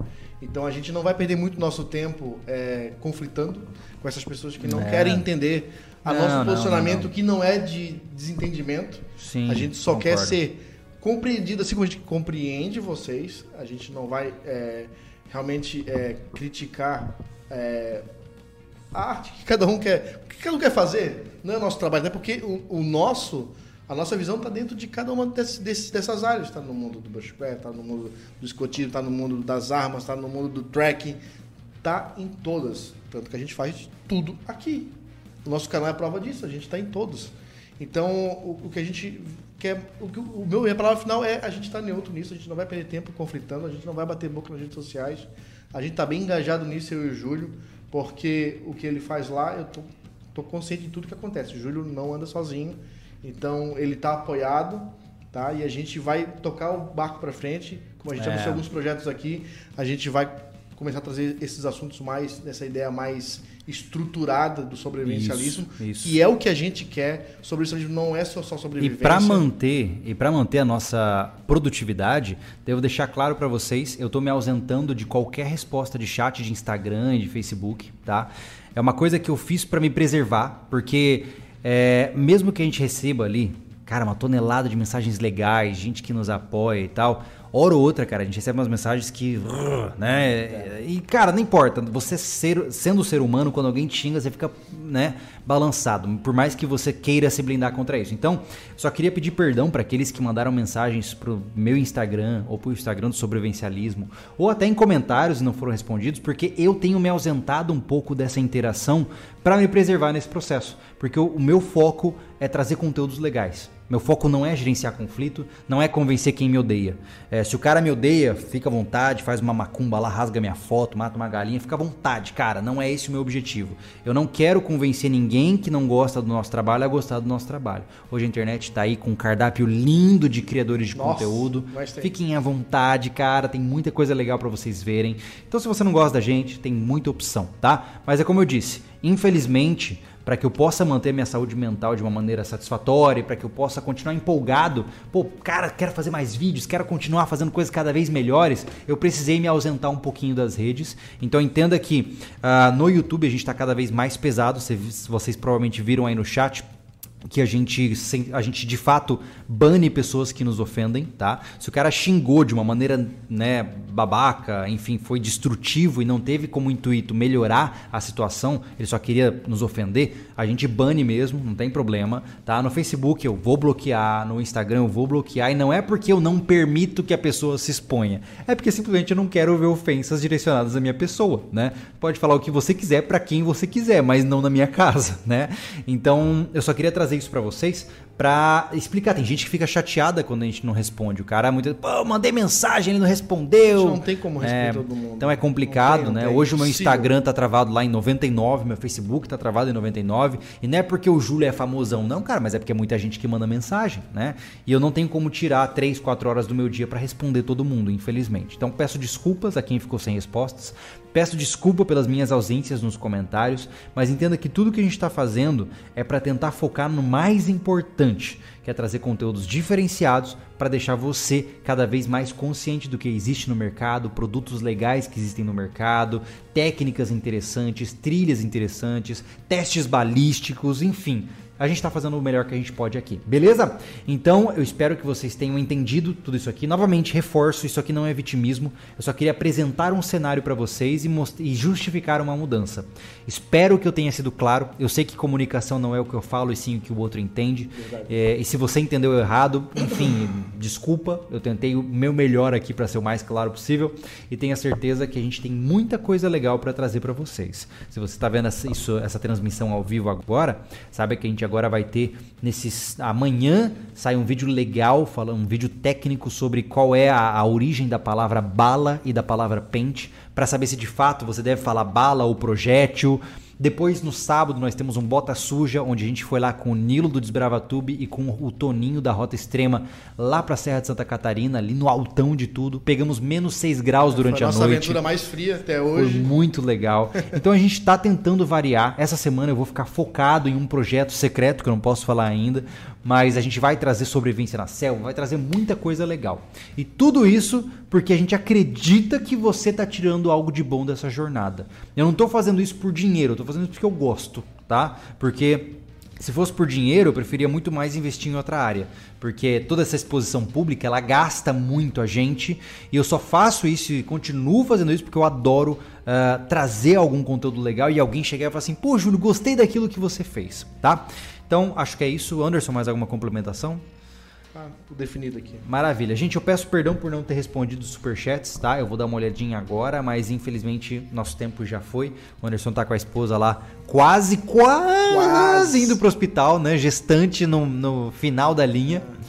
Então a gente não vai perder muito nosso tempo é, conflitando com essas pessoas que não é. querem entender a não, nosso posicionamento, não, não, que não é de desentendimento. Sim, a gente só concordo. quer ser compreendido, assim como a gente compreende vocês, a gente não vai é, realmente é, criticar é, a arte que cada um quer. O que cada um quer fazer não é o nosso trabalho, é porque o, o nosso. A nossa visão está dentro de cada uma desse, dessas áreas. Está no mundo do bushcraft, está no mundo do escotismo, está no mundo das armas, está no mundo do tracking. Está em todas. Tanto que a gente faz tudo aqui. O nosso canal é prova disso, a gente está em todos. Então, o, o que a gente que é, o, o meu, minha palavra final é a gente está neutro nisso, a gente não vai perder tempo conflitando, a gente não vai bater boca nas redes sociais. A gente está bem engajado nisso, eu e o Júlio, porque o que ele faz lá, eu tô, tô consciente de tudo que acontece. O Júlio não anda sozinho, então ele está apoiado, tá? E a gente vai tocar o barco para frente. Como a gente é. alguns projetos aqui, a gente vai começar a trazer esses assuntos mais, nessa ideia mais estruturada do sobrevivencialismo, isso, isso. que é o que a gente quer. Sobrevivencialismo não é só, só sobrevivência. E para manter e para manter a nossa produtividade, devo deixar claro para vocês, eu estou me ausentando de qualquer resposta de chat de Instagram e de Facebook, tá? É uma coisa que eu fiz para me preservar, porque é, mesmo que a gente receba ali, cara, uma tonelada de mensagens legais, gente que nos apoia e tal, hora ou outra, cara, a gente recebe umas mensagens que. né? E, cara, não importa. Você ser, sendo ser humano, quando alguém te xinga, você fica, né, balançado. Por mais que você queira se blindar contra isso. Então, só queria pedir perdão para aqueles que mandaram mensagens pro meu Instagram ou pro Instagram do sobrevivencialismo, ou até em comentários e não foram respondidos, porque eu tenho me ausentado um pouco dessa interação para me preservar nesse processo. Porque o, o meu foco é trazer conteúdos legais. Meu foco não é gerenciar conflito, não é convencer quem me odeia. É, se o cara me odeia, fica à vontade, faz uma macumba lá, rasga minha foto, mata uma galinha, fica à vontade, cara. Não é esse o meu objetivo. Eu não quero convencer ninguém que não gosta do nosso trabalho a gostar do nosso trabalho. Hoje a internet está aí com um cardápio lindo de criadores de Nossa, conteúdo. Fiquem à vontade, cara. Tem muita coisa legal para vocês verem. Então, se você não gosta da gente, tem muita opção, tá? Mas é como eu disse, infelizmente para que eu possa manter minha saúde mental de uma maneira satisfatória, para que eu possa continuar empolgado. Pô, cara, quero fazer mais vídeos, quero continuar fazendo coisas cada vez melhores. Eu precisei me ausentar um pouquinho das redes. Então entenda que uh, no YouTube a gente está cada vez mais pesado. Vocês, vocês provavelmente viram aí no chat que a gente, a gente de fato bane pessoas que nos ofendem, tá? Se o cara xingou de uma maneira, né, babaca, enfim, foi destrutivo e não teve como intuito melhorar a situação, ele só queria nos ofender, a gente bane mesmo, não tem problema, tá? No Facebook eu vou bloquear, no Instagram eu vou bloquear e não é porque eu não permito que a pessoa se exponha, é porque simplesmente eu não quero ver ofensas direcionadas à minha pessoa, né? Pode falar o que você quiser para quem você quiser, mas não na minha casa, né? Então, eu só queria trazer isso para vocês para explicar. Tem gente que fica chateada quando a gente não responde. O cara muito. Pô, mandei mensagem, ele não respondeu. Não tem como responder é, todo mundo. Então é complicado, não tem, não né? Tem. Hoje o meu Instagram tá travado lá em 99, meu Facebook tá travado em 99. E não é porque o Júlio é famosão, não, cara, mas é porque é muita gente que manda mensagem, né? E eu não tenho como tirar 3, 4 horas do meu dia para responder todo mundo, infelizmente. Então peço desculpas a quem ficou sem respostas. Peço desculpa pelas minhas ausências nos comentários, mas entenda que tudo que a gente está fazendo é para tentar focar no mais importante, que é trazer conteúdos diferenciados para deixar você cada vez mais consciente do que existe no mercado, produtos legais que existem no mercado, técnicas interessantes, trilhas interessantes, testes balísticos, enfim a gente está fazendo o melhor que a gente pode aqui, beleza? Então eu espero que vocês tenham entendido tudo isso aqui. Novamente, reforço: isso aqui não é vitimismo. Eu só queria apresentar um cenário para vocês e, e, justificar uma mudança. Espero que eu tenha sido claro. Eu sei que comunicação não é o que eu falo e sim o que o outro entende. É, e se você entendeu errado, enfim, desculpa. Eu tentei o meu melhor aqui para ser o mais claro possível e tenha certeza que a gente tem muita coisa legal para trazer para vocês. Se você está vendo essa, isso, essa transmissão ao vivo agora, sabe que a gente agora vai ter nesses amanhã sai um vídeo legal falando um vídeo técnico sobre qual é a, a origem da palavra bala e da palavra pente para saber se de fato você deve falar bala ou projétil depois, no sábado, nós temos um Bota Suja, onde a gente foi lá com o Nilo do Desbravatube e com o Toninho da Rota Extrema, lá pra Serra de Santa Catarina, ali no altão de tudo. Pegamos menos 6 graus durante foi a, nossa noite. Nossa aventura mais fria até hoje. Foi muito legal. Então a gente tá tentando variar. Essa semana eu vou ficar focado em um projeto secreto, que eu não posso falar ainda, mas a gente vai trazer sobrevivência na selva, vai trazer muita coisa legal. E tudo isso porque a gente acredita que você está tirando algo de bom dessa jornada. Eu não estou fazendo isso por dinheiro, eu estou fazendo isso porque eu gosto, tá? Porque se fosse por dinheiro, eu preferia muito mais investir em outra área, porque toda essa exposição pública, ela gasta muito a gente, e eu só faço isso e continuo fazendo isso porque eu adoro uh, trazer algum conteúdo legal e alguém chegar e falar assim, pô, Júlio, gostei daquilo que você fez, tá? Então, acho que é isso. Anderson, mais alguma complementação? Ah, tudo definido aqui. Maravilha. Gente, eu peço perdão por não ter respondido os superchats, tá? Eu vou dar uma olhadinha agora, mas infelizmente nosso tempo já foi. O Anderson tá com a esposa lá quase, quase, quase. indo pro hospital, né? Gestante no, no final da linha. Ah.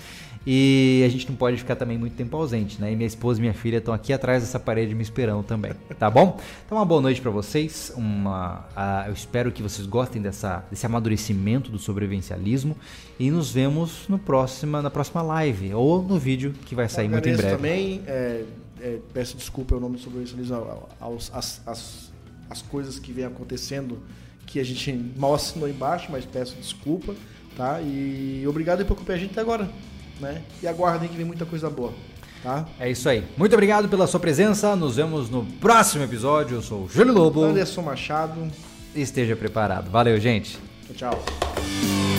E a gente não pode ficar também muito tempo ausente, né? E minha esposa e minha filha estão aqui atrás dessa parede me esperando também, tá bom? Então uma boa noite para vocês. Uma, eu espero que vocês gostem dessa, desse amadurecimento do sobrevivencialismo e nos vemos no próxima, na próxima live ou no vídeo que vai sair muito em breve. também é, é, peço desculpa o nome do sobrevivencialismo aos, as, as, as coisas que vem acontecendo que a gente mal assinou embaixo, mas peço desculpa, tá? E obrigado por acompanhar a gente até agora né? E aguardem que vem muita coisa boa. Tá? É isso aí. Muito obrigado pela sua presença. Nos vemos no próximo episódio. Eu sou o Júlio Lobo. Anderson Machado. Esteja preparado. Valeu, gente. Tchau, tchau.